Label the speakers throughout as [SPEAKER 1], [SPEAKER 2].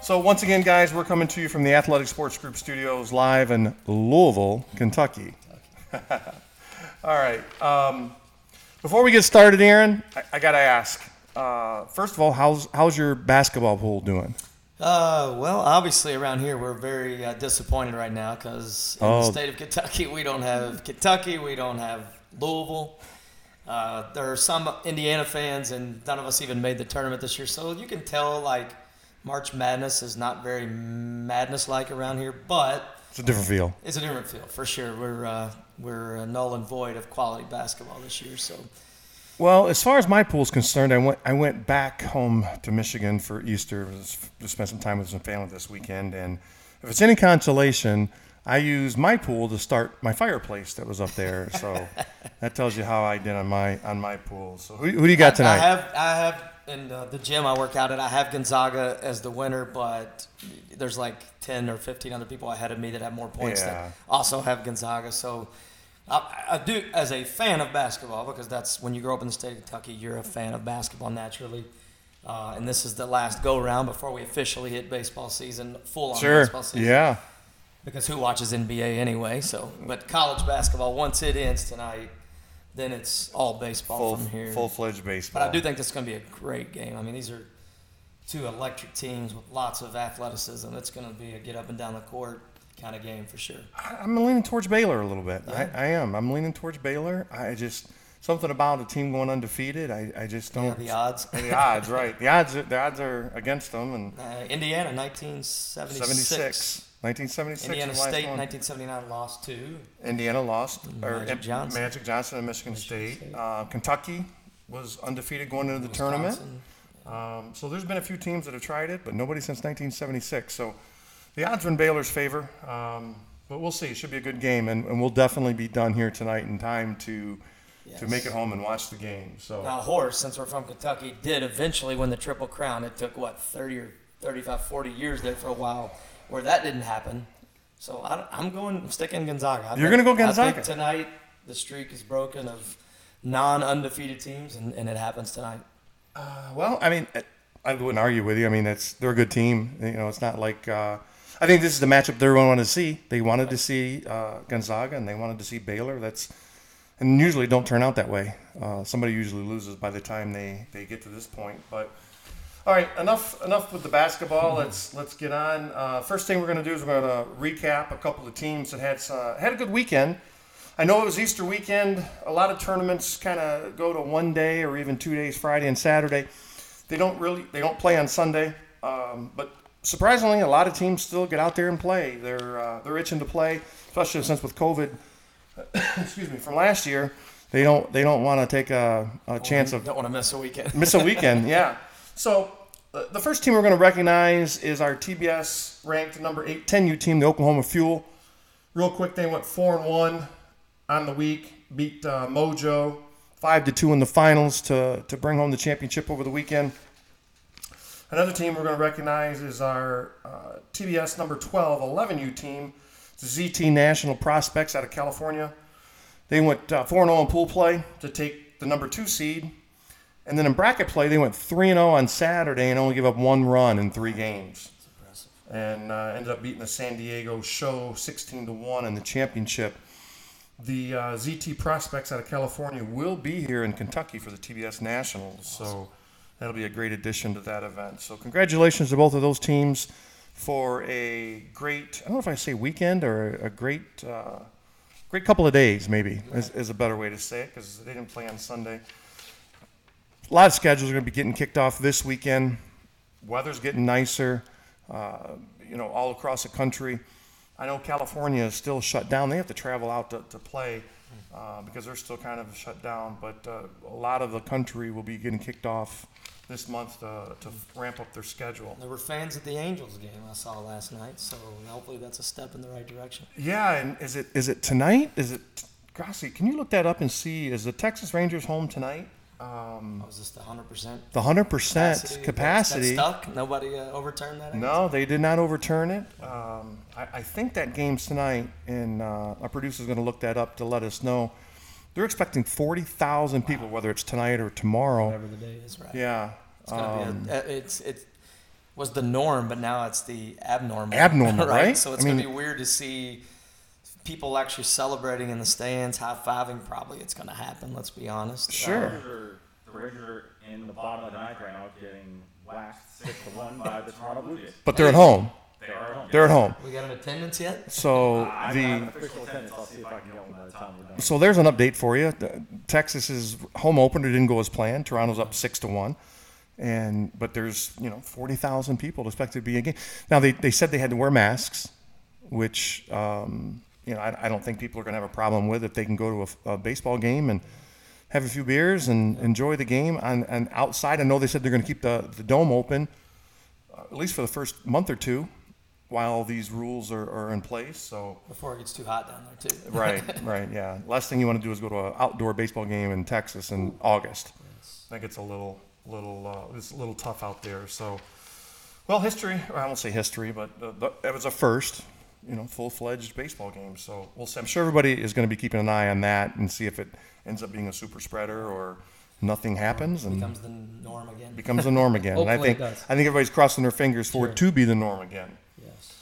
[SPEAKER 1] So once again, guys, we're coming to you from the Athletx Sports Group studios live in Louisville, Kentucky. All right. Um, before we get started, Aaron, I, I got to ask. Uh, first of all, how's how's your basketball pool doing?
[SPEAKER 2] Uh, well, obviously around here we're very uh, disappointed right now because in
[SPEAKER 1] Oh.
[SPEAKER 2] the state of Kentucky we don't have Kentucky, we don't have Louisville. Uh, there are some Indiana fans, and none of us even made the tournament this year. So you can tell like March Madness is not very madness-like around here, but
[SPEAKER 1] It's a different feel.
[SPEAKER 2] it's a different feel for sure. We're uh, we're uh, null and void of quality basketball this year. So
[SPEAKER 1] Well, as far as my pool is concerned, I went I went back home to Michigan for Easter to spend some time with some family this weekend, and if it's any consolation, I used my pool to start my fireplace that was up there. So that tells you how I did on my on my pool. So who, who do you got
[SPEAKER 2] I
[SPEAKER 1] tonight?
[SPEAKER 2] have I have in uh, the gym I work out at. I have Gonzaga as the winner, but there's like ten or fifteen other people ahead of me that have more points
[SPEAKER 1] Yeah.
[SPEAKER 2] that also have Gonzaga. So I, I do as a fan of basketball because that's when you grow up in the state of Kentucky, you're a fan of basketball naturally. Uh, and this is the last go round before we officially hit baseball season, full on
[SPEAKER 1] sure.
[SPEAKER 2] baseball season.
[SPEAKER 1] Yeah.
[SPEAKER 2] Because who watches NBA anyway? So, but college basketball once it ends tonight, then it's all baseball
[SPEAKER 1] Full
[SPEAKER 2] from here.
[SPEAKER 1] full fledged baseball.
[SPEAKER 2] But I do think this is going to be a great game. I mean, these are two electric teams with lots of athleticism. It's going to be a get up and down the court kind of game for sure.
[SPEAKER 1] I- I'm leaning towards Baylor a little bit.
[SPEAKER 2] Yeah.
[SPEAKER 1] I, I am. I'm leaning towards Baylor. I just something about a team going undefeated. I, I just don't.
[SPEAKER 2] the odds.
[SPEAKER 1] the odds, right? The odds. are- The odds are against them, and
[SPEAKER 2] Uh, Indiana, 1976.
[SPEAKER 1] 76. 1976.
[SPEAKER 2] Indiana State,
[SPEAKER 1] one.
[SPEAKER 2] 1979, lost to
[SPEAKER 1] Indiana lost. or
[SPEAKER 2] Magic
[SPEAKER 1] and-
[SPEAKER 2] Johnson.
[SPEAKER 1] Magic Johnson and Michigan, State. Uh, Kentucky was undefeated going into the tournament. Um, so there's been a few teams that have tried it, but nobody since 1976. So the odds are in Baylor's favor. Um, but we'll see. It should be a good game, and, and we'll definitely be done here tonight in time to to make it home and watch the game. So
[SPEAKER 2] Now, Horace, since we're from Kentucky, did eventually win the Triple Crown. It took, what, 30 or 35, 40 years there for a while where that didn't happen. So I, I'm going, I'm sticking Gonzaga. I
[SPEAKER 1] You're gonna go
[SPEAKER 2] I
[SPEAKER 1] Gonzaga?
[SPEAKER 2] think tonight the streak is broken of non undefeated teams, and, and it happens tonight.
[SPEAKER 1] Uh, well, I mean, I wouldn't argue with you. I mean, it's they're a good team. You know, it's not like uh, I think this is the matchup they wanted to see. They wanted to see uh, Gonzaga and they wanted to see Baylor. That's and usually don't turn out that way. Uh, somebody usually loses by the time they, they get to this point. But all right, enough enough with the basketball. Let's let's get on. Uh, first thing we're going to do is we're going to recap a couple of teams that had uh, had a good weekend. I know it was Easter weekend. A lot of tournaments kind of go to one day or even two days, Friday and Saturday. They don't really they don't play on Sunday, um, but surprisingly, a lot of teams still get out there and play. They're uh, they're itching to play, especially since with COVID. excuse me, from last year, they don't they don't want to take a, a chance of
[SPEAKER 2] Don't want to miss a weekend.
[SPEAKER 1] miss a weekend. Yeah. So uh, the first team we're going to recognize is our TBS ranked number eight, 10U team, the Oklahoma Fuel. Real quick, they went four and one on the week, beat uh, Mojo five to two in the finals to to bring home the championship over the weekend. Another team we're going to recognize is our uh, TBS number 12, 11U team, the ZT National Prospects out of California. They went uh, 4 0 in pool play to take the number two seed. And then in bracket play, they went 3 0 on Saturday and only gave up one run in three games. And uh, ended up beating the San Diego Show 16 to 1 in the championship. The uh, ZT Prospects out of California will be here in Kentucky for the TBS Nationals. So that'll be a great addition to that event. So congratulations to both of those teams for a great, I don't know if I say weekend or a great, uh, great couple of days, maybe, is, is a better way to say it because they didn't play on Sunday. A lot of schedules are going to be getting kicked off this weekend. Weather's getting nicer, uh, you know, all across the country. I know California is still shut down. They have to travel out to, to play uh, because they're still kind of shut down. But uh, a lot of the country will be getting kicked off this month to, to ramp up their schedule.
[SPEAKER 2] There were fans at the Angels game I saw last night, so hopefully that's a step in the right direction.
[SPEAKER 1] Yeah, and is it is it tonight? Is it Grassi? Can you look that up and see? Is the Texas Rangers home tonight? Um,
[SPEAKER 2] Was this the 100%
[SPEAKER 1] the hundred percent
[SPEAKER 2] capacity? That stuck? Nobody uh, overturned that? I
[SPEAKER 1] No, they did not overturn it. Um, I, I think that game's tonight, and uh, our producer's going to look that up to let us know. They're expecting forty thousand people, whether it's tonight or tomorrow.
[SPEAKER 2] Whatever the day is, right?
[SPEAKER 1] Yeah.
[SPEAKER 2] It's
[SPEAKER 1] um,
[SPEAKER 2] be a, uh, it's it's was the norm, but now it's the abnormal.
[SPEAKER 1] Abnormal, right?
[SPEAKER 2] So it's
[SPEAKER 1] I
[SPEAKER 2] gonna be weird to see people actually celebrating in the stands, high fiving. Probably it's gonna happen. Let's be honest.
[SPEAKER 1] Sure.
[SPEAKER 3] Rangers are- The Rangers are in the bottom of the ninth right now, getting waxed six to one by the Toronto Blue Jays.
[SPEAKER 1] But they're at home.
[SPEAKER 3] They are at home.
[SPEAKER 1] They're at home.
[SPEAKER 2] We got an attendance yet?
[SPEAKER 1] So
[SPEAKER 3] I
[SPEAKER 1] the
[SPEAKER 3] have official attendance. I'll see if I can get one by the time we're done.
[SPEAKER 1] So there's an update for you. The- Texas's home opener didn't go as planned. Toronto's up six to one, and but there's you know forty thousand people expected to be a game. Now they, they said they had to wear masks, which um, you know I, I don't think people are going to have a problem with if they can go to a, a baseball game and have a few beers and enjoy the game. And, and outside, I know they said they're going to keep the, the dome open uh, at least for the first month or two while these rules are, are in place. So.
[SPEAKER 2] Before it gets too hot down there too.
[SPEAKER 1] Right, right, yeah. Last thing you want to do is go to an outdoor baseball game in Texas in August. I think it's a little, little, uh, it's a little tough out there. So, well, history. Or I won't say history, but uh, the, it was a first, you know, full-fledged baseball game. So we'll see. I'm sure everybody is going to be keeping an eye on that and see if it ends up being a super spreader or nothing happens and
[SPEAKER 2] Becomes the norm again.
[SPEAKER 1] becomes the norm again. and I think. I think everybody's crossing their fingers for
[SPEAKER 2] Sure.
[SPEAKER 1] it to be the norm again.
[SPEAKER 2] yes.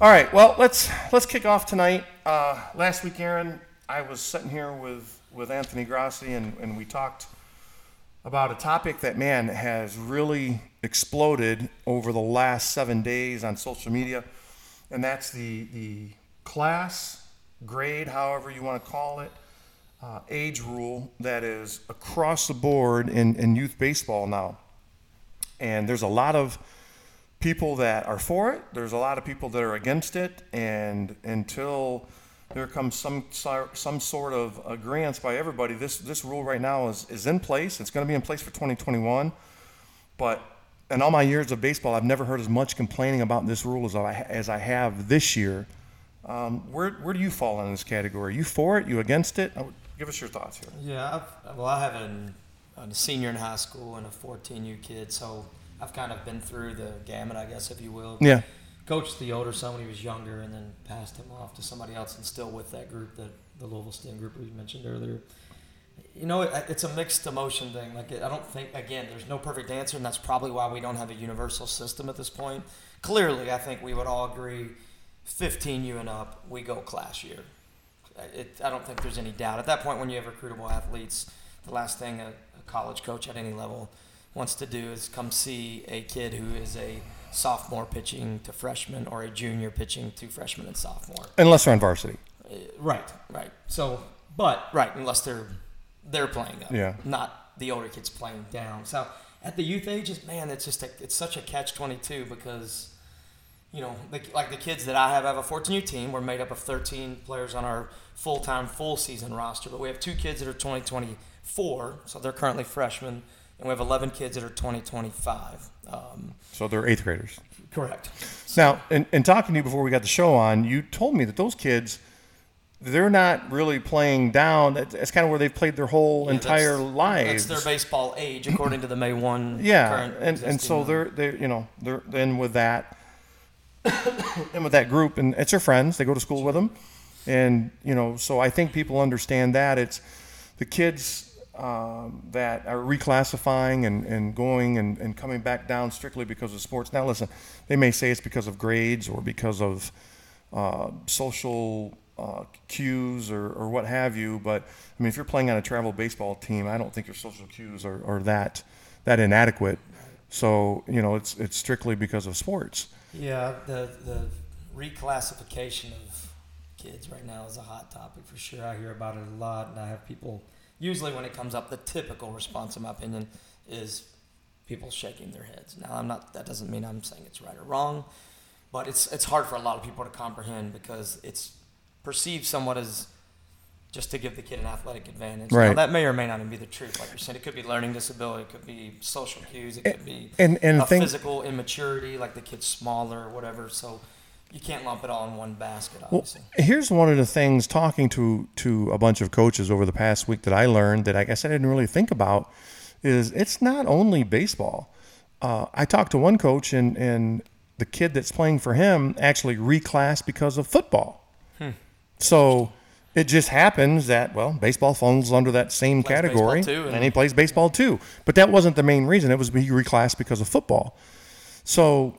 [SPEAKER 1] All right, well let's let's kick off tonight. Uh, last week, Aaron, I was sitting here with with Anthony Grassi, and, and we talked about a topic that man has really exploded over the last seven days on social media, and that's the the class grade, however you want to call it, uh, age rule that is across the board in, in youth baseball now. And there's a lot of people that are for it. There's a lot of people that are against it, and until there comes some some sort of agreement by everybody, this this rule right now is is in place. It's going to be in place for 2021. But in all my years of baseball, I've never heard as much complaining about this rule as I as I have this year. Um, where where do you fall in this category? Are You for it? You against it? I would- Give us your thoughts here.
[SPEAKER 2] Yeah, I've, well, I have an, a senior in high school and a 14U kid, so I've kind of been through the gamut, I guess, if you will.
[SPEAKER 1] Yeah.
[SPEAKER 2] Coached the older son when he was younger, and then passed him off to somebody else, and still with that group, that the Louisville STEM group we mentioned earlier. You know, it, it's a mixed emotion thing. Like, I don't think again, there's no perfect answer, and that's probably why we don't have a universal system at this point. Clearly, I think we would all agree, 15U and up, we go class year. It, I don't think there's any doubt. At that point, when you have recruitable athletes, the last thing a, a college coach at any level wants to do is come see a kid who is a sophomore pitching to freshman or a junior pitching to freshman and sophomore.
[SPEAKER 1] Unless they're on varsity.
[SPEAKER 2] Uh, right, right. So, but right, unless they're they're playing up,
[SPEAKER 1] Yeah.
[SPEAKER 2] not the older kids playing down. So at the youth ages, man, it's just a, it's such a catch twenty two because you know, the, like the kids that I have, I have a 14U team. We're made up of 13 players on our full time, full season roster, but we have two kids that are 2024, so they're currently freshmen, and we have 11 kids that are 2025. Um,
[SPEAKER 1] So they're eighth graders.
[SPEAKER 2] correct.
[SPEAKER 1] Now, in, in talking to you before we got the show on, you told me that those kids, they're not really playing down. That's kind of where they've played their whole
[SPEAKER 2] Yeah,
[SPEAKER 1] entire
[SPEAKER 2] that's-
[SPEAKER 1] lives.
[SPEAKER 2] That's their baseball age, according to the May 1
[SPEAKER 1] yeah,
[SPEAKER 2] current
[SPEAKER 1] and, and so they're they you know they're then with that and with that group and it's their friends. They go to school with them, and you know so I think people understand that it's the kids. Um, that are reclassifying and, and going and, and coming back down strictly because of sports. Now, listen, they may say it's because of grades or because of uh, social uh, cues or, or what have you. But I mean, if you're playing on a travel baseball team, I don't think your social cues are, are that that inadequate. So you know, it's it's strictly because of sports.
[SPEAKER 2] Yeah, the the reclassification of kids right now is a hot topic for sure. I hear about it a lot, and I have people. Usually, when it comes up, the typical response, in my opinion, is people shaking their heads. Now, I'm not. That doesn't mean I'm saying it's right or wrong, but it's it's hard for a lot of people to comprehend because it's perceived somewhat as just to give the kid an athletic advantage. Now,
[SPEAKER 1] Right.
[SPEAKER 2] that may or may not even be the truth. Like you're saying, it could be learning disability, it could be social cues, it could be
[SPEAKER 1] And and
[SPEAKER 2] a
[SPEAKER 1] thing,
[SPEAKER 2] physical immaturity, like the kid's smaller or whatever. So you can't lump it all in one basket,
[SPEAKER 1] Well,
[SPEAKER 2] obviously.
[SPEAKER 1] here's one of the things talking to to a bunch of coaches over the past week that I learned that I guess I didn't really think about is it's not only baseball. Uh, I talked to one coach and and the kid that's playing for him actually reclassed because of football. So it just happens that well, baseball falls under that same
[SPEAKER 2] Plays
[SPEAKER 1] category,
[SPEAKER 2] too,
[SPEAKER 1] and,
[SPEAKER 2] and-
[SPEAKER 1] he plays baseball too. But that wasn't the main reason. It was he reclassed because of football. So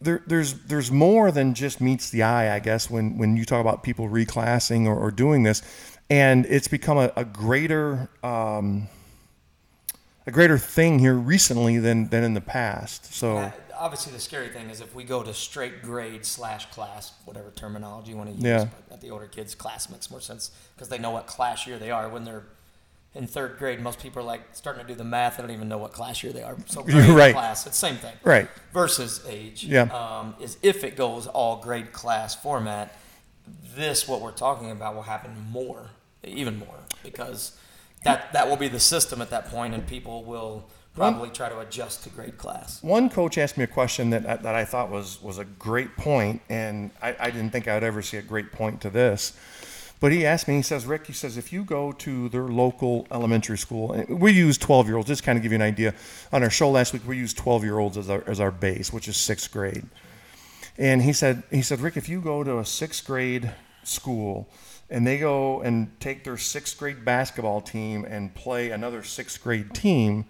[SPEAKER 1] there, there's there's more than just meets the eye, I guess, when when you talk about people reclassing or, or doing this, and it's become a, a greater um, a greater thing here recently than than in the past. So
[SPEAKER 2] obviously, the scary thing is if we go to straight grade slash class, whatever terminology you want to use.
[SPEAKER 1] Yeah.
[SPEAKER 2] But at the older kids, class makes more sense because they know what class year they are. When they're in third grade, most people are like starting to do the math. They don't even know what class year they are. So grade
[SPEAKER 1] right.
[SPEAKER 2] class, it's the same thing.
[SPEAKER 1] right,
[SPEAKER 2] Versus age.
[SPEAKER 1] Yeah.
[SPEAKER 2] Um, is if it goes all grade class format, this what we're talking about will happen more, even more, because that that will be the system at that point, and people will probably try to adjust to grade class.
[SPEAKER 1] One coach asked me a question that I- that I thought was was a great point, and I, I didn't think I would ever see a great point to this. But he asked me, he says, Rick, he says, if you go to their local elementary school, eh, we use 12 year olds, just kind of give you an idea. On our show last week, we used 12 year olds as our, as our base, which is sixth grade. And he said, he said, Rick, if you go to a sixth grade school and they go and take their sixth grade basketball team and play another sixth grade team,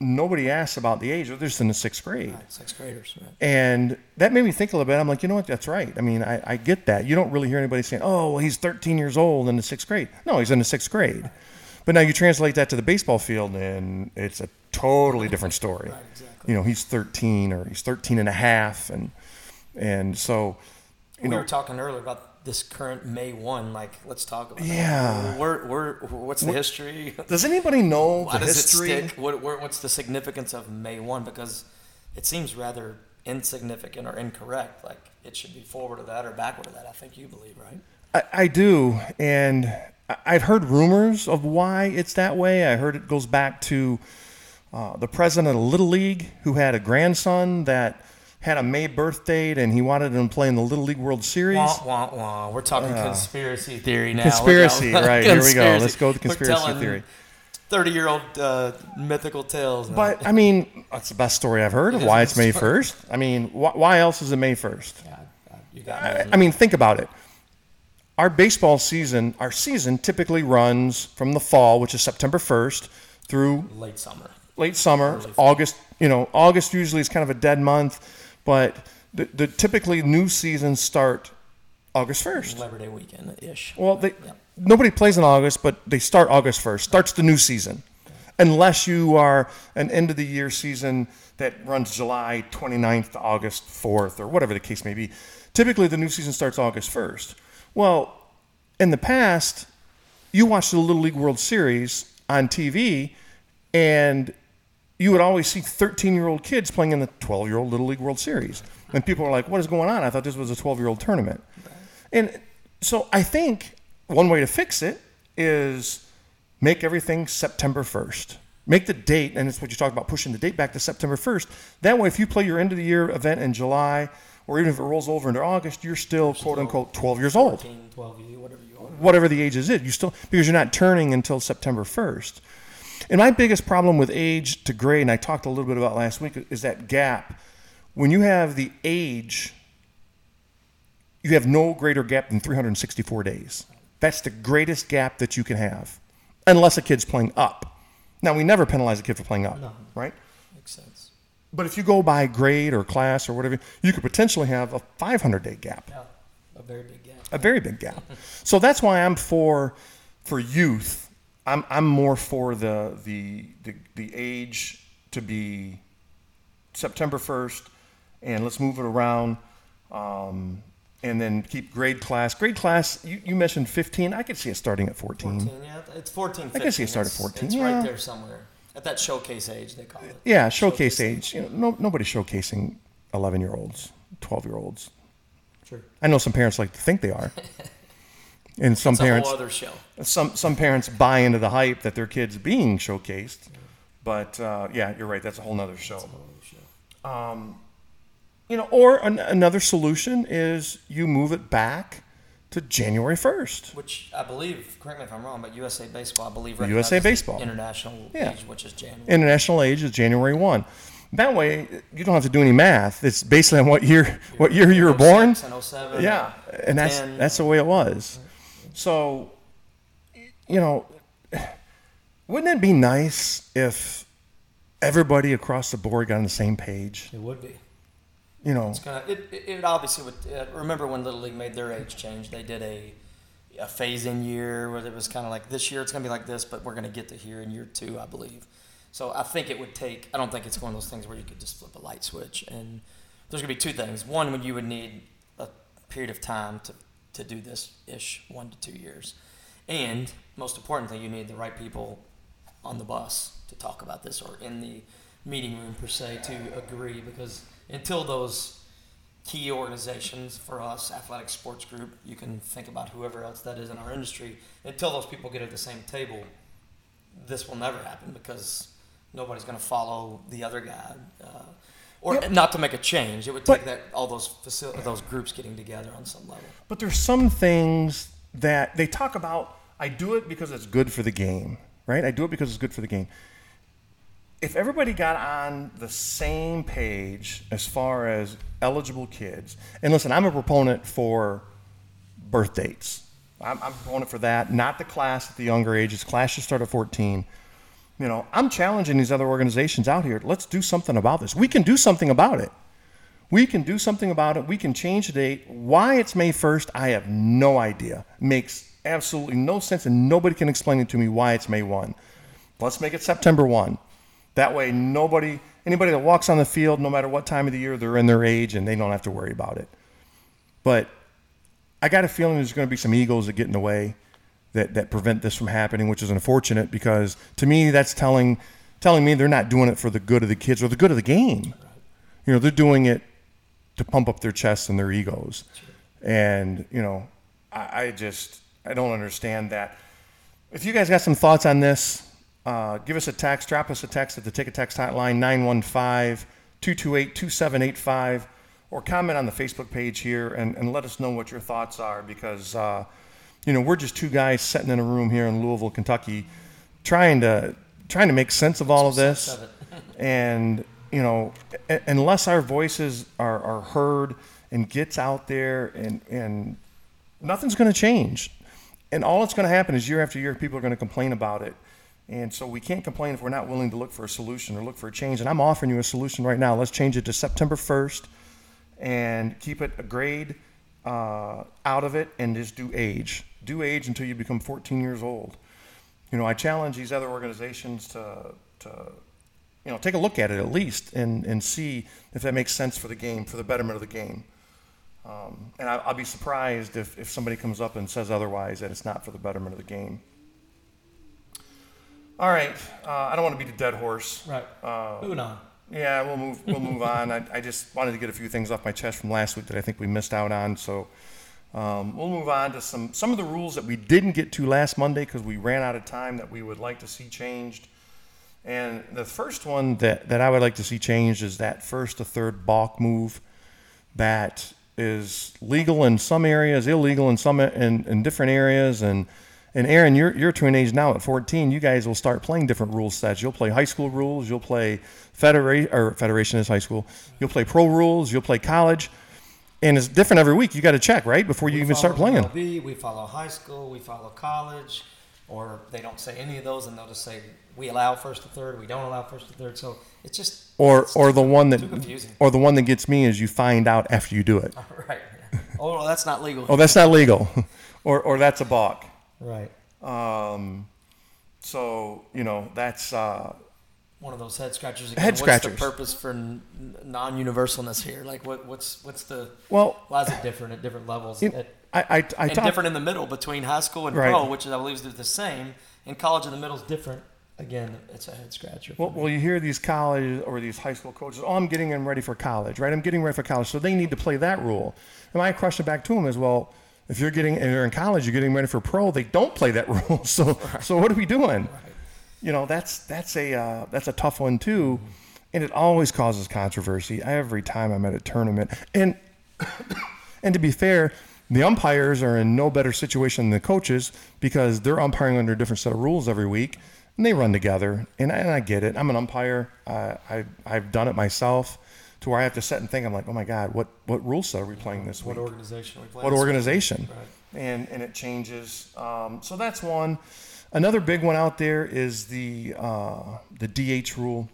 [SPEAKER 1] nobody asks about the age. They're just in the sixth grade.
[SPEAKER 2] Sixth graders, right?
[SPEAKER 1] And that made me think a little bit. I'm like, you know what? That's right. I mean, I, I get that. You don't really hear anybody saying, oh, well, he's 13 years old in the sixth grade. No, he's in the sixth grade. But now you translate that to the baseball field, and it's a totally different story.
[SPEAKER 2] Right, exactly.
[SPEAKER 1] You know, he's 13 or he's 13 and a half. And, and so, you
[SPEAKER 2] we
[SPEAKER 1] know,
[SPEAKER 2] were talking earlier about this current May one. Like, let's talk about. It.
[SPEAKER 1] Yeah.
[SPEAKER 2] That. Where, where, what's the history?
[SPEAKER 1] does anybody know
[SPEAKER 2] Why
[SPEAKER 1] the
[SPEAKER 2] does
[SPEAKER 1] history?
[SPEAKER 2] it stick? What, where, what's the significance of May one? Because it seems rather insignificant or incorrect. Like it should be forward of that or backward of that. I think you believe, right?
[SPEAKER 1] I, I do, and I've heard rumors of why it's that way. I heard it goes back to uh, the president of Little League who had a grandson that had a May birth date, and he wanted him to play in the Little League World Series.
[SPEAKER 2] Wah, wah, wah. We're talking conspiracy theory now.
[SPEAKER 1] Conspiracy,
[SPEAKER 2] out.
[SPEAKER 1] right? Here we go. Let's go with the
[SPEAKER 2] We're
[SPEAKER 1] conspiracy theory.
[SPEAKER 2] Thirty-year-old uh, mythical tales. now.
[SPEAKER 1] But I mean, that's the best story I've heard of
[SPEAKER 2] It
[SPEAKER 1] why it's May first. I mean, wh- why else is it May first?
[SPEAKER 2] Yeah, uh, you got
[SPEAKER 1] I. I mean, think about it. Our baseball season, our season typically runs from the fall, which is September 1st, through
[SPEAKER 2] late summer.
[SPEAKER 1] late summer, August. You know, August usually is kind of a dead month, but the, the typically new seasons start August 1st.
[SPEAKER 2] Labor Day weekend ish.
[SPEAKER 1] Well, they,
[SPEAKER 2] Yeah.
[SPEAKER 1] nobody plays in August, but they start August 1st. Starts the new season. Unless you are an end of the year season that runs July 29th to August 4th or whatever the case may be. Typically, the new season starts August 1st. Well, in the past, you watched the Little League World Series on TV, and you would always see 13 year old kids playing in the 12 year old Little League World Series. And people are like, what is going on? I thought this was a 12 year old tournament. And so I think one way to fix it is make everything September 1st. Make the date, and it's what you talked about, pushing the date back to September 1st. That way, if you play your end of the year event in July, or even if it rolls over into August, you're still, quote unquote 12 years old
[SPEAKER 2] 12 U, whatever you
[SPEAKER 1] whatever the age is, it you still because you're not turning until September 1st. And my biggest problem with age to grade, and I talked a little bit about last week, is that gap. When you have the age, you have no greater gap than 364 days. That's the greatest gap that you can have, unless a kid's playing up. Now we never penalize a kid for playing up,
[SPEAKER 2] No.
[SPEAKER 1] right?
[SPEAKER 2] Makes sense.
[SPEAKER 1] But if you go by grade or class or whatever, you could potentially have a 500 day gap
[SPEAKER 2] Yeah, a very big gap.
[SPEAKER 1] a very big gap. So that's why I'm for for youth. I'm I'm more for the the the, the age to be September 1st, and let's move it around, um, and then keep grade class. Grade class. You, you mentioned 15. I could see it starting at 14.
[SPEAKER 2] 14, yeah, it's 14. 15.
[SPEAKER 1] I could see it start at 14,
[SPEAKER 2] It's
[SPEAKER 1] yeah.
[SPEAKER 2] right there somewhere at that showcase age they call it.
[SPEAKER 1] Yeah, showcase age. You know, no, nobody's showcasing 11 year olds, 12 year olds.
[SPEAKER 2] Sure.
[SPEAKER 1] I know some parents like to think they are. And some parents,
[SPEAKER 2] other show.
[SPEAKER 1] some some parents buy into the hype that their kids being showcased, but uh, yeah, you're right. That's a whole nother show.
[SPEAKER 2] Whole other show.
[SPEAKER 1] You know, or an, another solution is you move it back to January 1st.
[SPEAKER 2] Which I believe, correct me if I'm wrong, but USA Baseball, I believe,
[SPEAKER 1] USA Baseball.
[SPEAKER 2] international
[SPEAKER 1] Yeah.
[SPEAKER 2] age, which is January.
[SPEAKER 1] International age is January 1. That way, you don't have to do any math. It's based on what year what year you were born.
[SPEAKER 2] 06 and 07,
[SPEAKER 1] Yeah, and that's
[SPEAKER 2] 10.
[SPEAKER 1] that's the way it was. So, you know, wouldn't it be nice if everybody across the board got on the same page.
[SPEAKER 2] It would be.
[SPEAKER 1] You know,
[SPEAKER 2] It's gonna. It, it, it obviously would. Uh, remember when Little League made their age change? They did a a phase in year where it was kind of like this year it's gonna be like this, but we're gonna get to here in year two, I believe. So I think it would take. I don't think it's one of those things where you could just flip a light switch. And there's gonna be two things. One, when you would need a period of time to to do this ish, one to two years, and most importantly, you need the right people on the bus to talk about this or in the meeting room per se to agree because until those key organizations for us Athletx Sports Group you can think about whoever else that is in our industry until those people get at the same table this will never happen because nobody's going to follow the other guy uh, or
[SPEAKER 1] Yep.
[SPEAKER 2] not to make a change it would
[SPEAKER 1] But-
[SPEAKER 2] take that all those those groups getting together on some level
[SPEAKER 1] But there's some things that they talk about. I do it because it's good for the game, right? I do it because it's good for the game. If everybody got on the same page as far as eligible kids, and listen, I'm a proponent for birth dates. I'm, I'm a proponent for that, not the class at the younger ages. Class should start at 14. You know, I'm challenging these other organizations out here. Let's do something about this. We can do something about it. We can do something about it. We can change the date. Why it's May 1st, I have no idea. Makes absolutely no sense, and nobody can explain it to me why it's May 1. Let's make it September 1. That way, nobody, anybody that walks on the field, no matter what time of the year, they're in their age and they don't have to worry about it. But I got a feeling there's going to be some egos that get in the way that, that prevent this from happening, which is unfortunate because to me, that's telling, telling me they're not doing it for the good of the kids or the good of the game. You know, they're doing it to pump up their chests and their egos. And, you know, I, I just, I don't understand that. If you guys got some thoughts on this, uh, give us a text, drop us a text at the Ticket Text Hotline, 915 228 2785, or comment on the Facebook page here and, and let us know what your thoughts are because, uh, you know, we're just two guys sitting in a room here in Louisville, Kentucky, trying to trying to make sense of all of this.
[SPEAKER 2] Sense of it.
[SPEAKER 1] and you know unless our voices are, are heard and gets out there and and nothing's going to change. And all that's going to happen is year after year people are going to complain about it. And so we can't complain if we're not willing to look for a solution or look for a change. And i'm offering you a solution right now. Let's change it to september 1st and keep it a grade uh, out of it and just do age do age until you become 14 years old you know, I challenge these other organizations to, to you know, take a look at it at least and, and see if that makes sense for the game, for the betterment of the game. Um, and I, I'll be surprised if, if somebody comes up and says otherwise, that it's not for the betterment of the game. All right, uh, I don't want to beat a dead horse.
[SPEAKER 2] right
[SPEAKER 1] Uh,
[SPEAKER 2] moving on
[SPEAKER 1] yeah, we'll move. We'll move on. I, I just wanted to get a few things off my chest from last week that I think we missed out on. So um, we'll move on to some some of the rules that we didn't get to last Monday because we ran out of time that we would like to see changed. And the first one that, that I would like to see changed is that first to third balk move that is legal in some areas, illegal in some in, in different areas. And and Aaron, you're you're to an age now at 14. You guys will start playing different rule sets. You'll play high school rules. You'll play federation or federation is high school. You'll play pro rules. You'll play college. And it's different every week. You got to check right before you
[SPEAKER 2] We
[SPEAKER 1] even start playing.
[SPEAKER 2] MLB, we follow high school, we follow college, or they don't say any of those, and they'll just say we allow first to third, we don't allow first to third. So it's just
[SPEAKER 1] Or
[SPEAKER 2] it's
[SPEAKER 1] or
[SPEAKER 2] too-
[SPEAKER 1] the one that or the one that gets me is you find out after you do it.
[SPEAKER 2] right. Oh, well, that's not legal.
[SPEAKER 1] Oh, that's not legal. or or that's a balk.
[SPEAKER 2] right.
[SPEAKER 1] Um, so you know that's uh,
[SPEAKER 2] One of those head scratchers. Again.
[SPEAKER 1] Head
[SPEAKER 2] what's
[SPEAKER 1] scratchers.
[SPEAKER 2] the purpose for non-universalness here? Like, what, what's what's the
[SPEAKER 1] well.
[SPEAKER 2] why is it different at different levels?
[SPEAKER 1] It,
[SPEAKER 2] At-
[SPEAKER 1] I I, I
[SPEAKER 2] and
[SPEAKER 1] talk,
[SPEAKER 2] different in the middle between high school and
[SPEAKER 1] Right.
[SPEAKER 2] pro, which I believe is the same. And college in the middle is different. Again, it's a head scratcher.
[SPEAKER 1] Well, well, you hear these college or these high school coaches. Oh, I'm getting them ready for college, right? I'm getting ready for college, so they need to play that rule. And my question back to them is, well, if you're getting, if you're in college, you're getting ready for pro. They don't play that rule. So, so what are we doing? You know, that's that's a uh, that's a tough one too, and it always causes controversy every time I'm at a tournament. And and to be fair, the umpires are in no better situation than the coaches because they're umpiring under a different set of rules every week, and they run together. And, I- and I get it. I'm an umpire. Uh, I I've done it myself, to where I have to sit and think. I'm like, oh my god, what what rule set are we playing this
[SPEAKER 2] what
[SPEAKER 1] week?
[SPEAKER 2] organization are we playing?
[SPEAKER 1] what organization
[SPEAKER 2] Right.
[SPEAKER 1] and and it changes um, so that's one another big one out there is the uh, the DH rule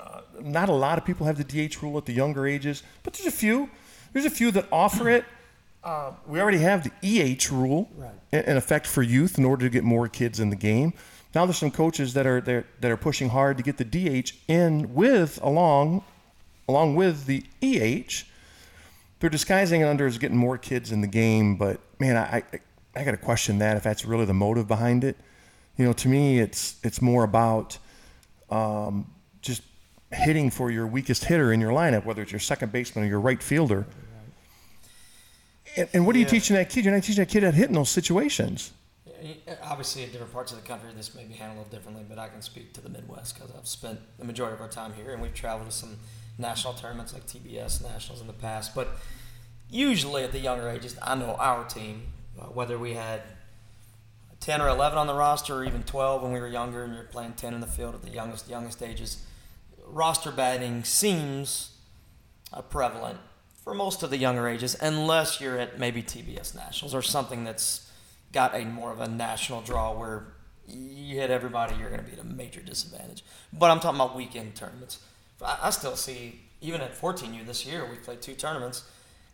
[SPEAKER 1] Uh, not a lot of people have the DH rule at the younger ages, but there's a few. There's a few that offer it. Uh, we already have the EH rule
[SPEAKER 2] Right.
[SPEAKER 1] in, effect for youth in order to get more kids in the game. Now there's some coaches that are there that are pushing hard to get the DH in with along along with the EH. They're disguising it under as getting more kids in the game, but man, I I, I got to question that if that's really the motive behind it. You know, to me, it's it's more about um, just hitting for your weakest hitter in your lineup, whether it's your second baseman or your right fielder. And, and what are you
[SPEAKER 2] Yeah.
[SPEAKER 1] teaching that kid? You're not teaching that kid how to hit in those situations.
[SPEAKER 2] Obviously, in different parts of the country, this may be handled differently, but I can speak to the Midwest because I've spent the majority of our time here, and we've traveled to some national tournaments like TBS nationals in the past. But usually, at the younger ages, I know our team, whether we had ten or eleven on the roster, or even twelve when we were younger, and you're playing ten in the field at the youngest youngest ages, roster batting seems uh, prevalent for most of the younger ages, unless you're at maybe TBS Nationals or something that's got a more of a national draw where you hit everybody, you're going to be at a major disadvantage. But I'm talking about weekend tournaments. I, I still see, even at 14U this year, we've played two tournaments,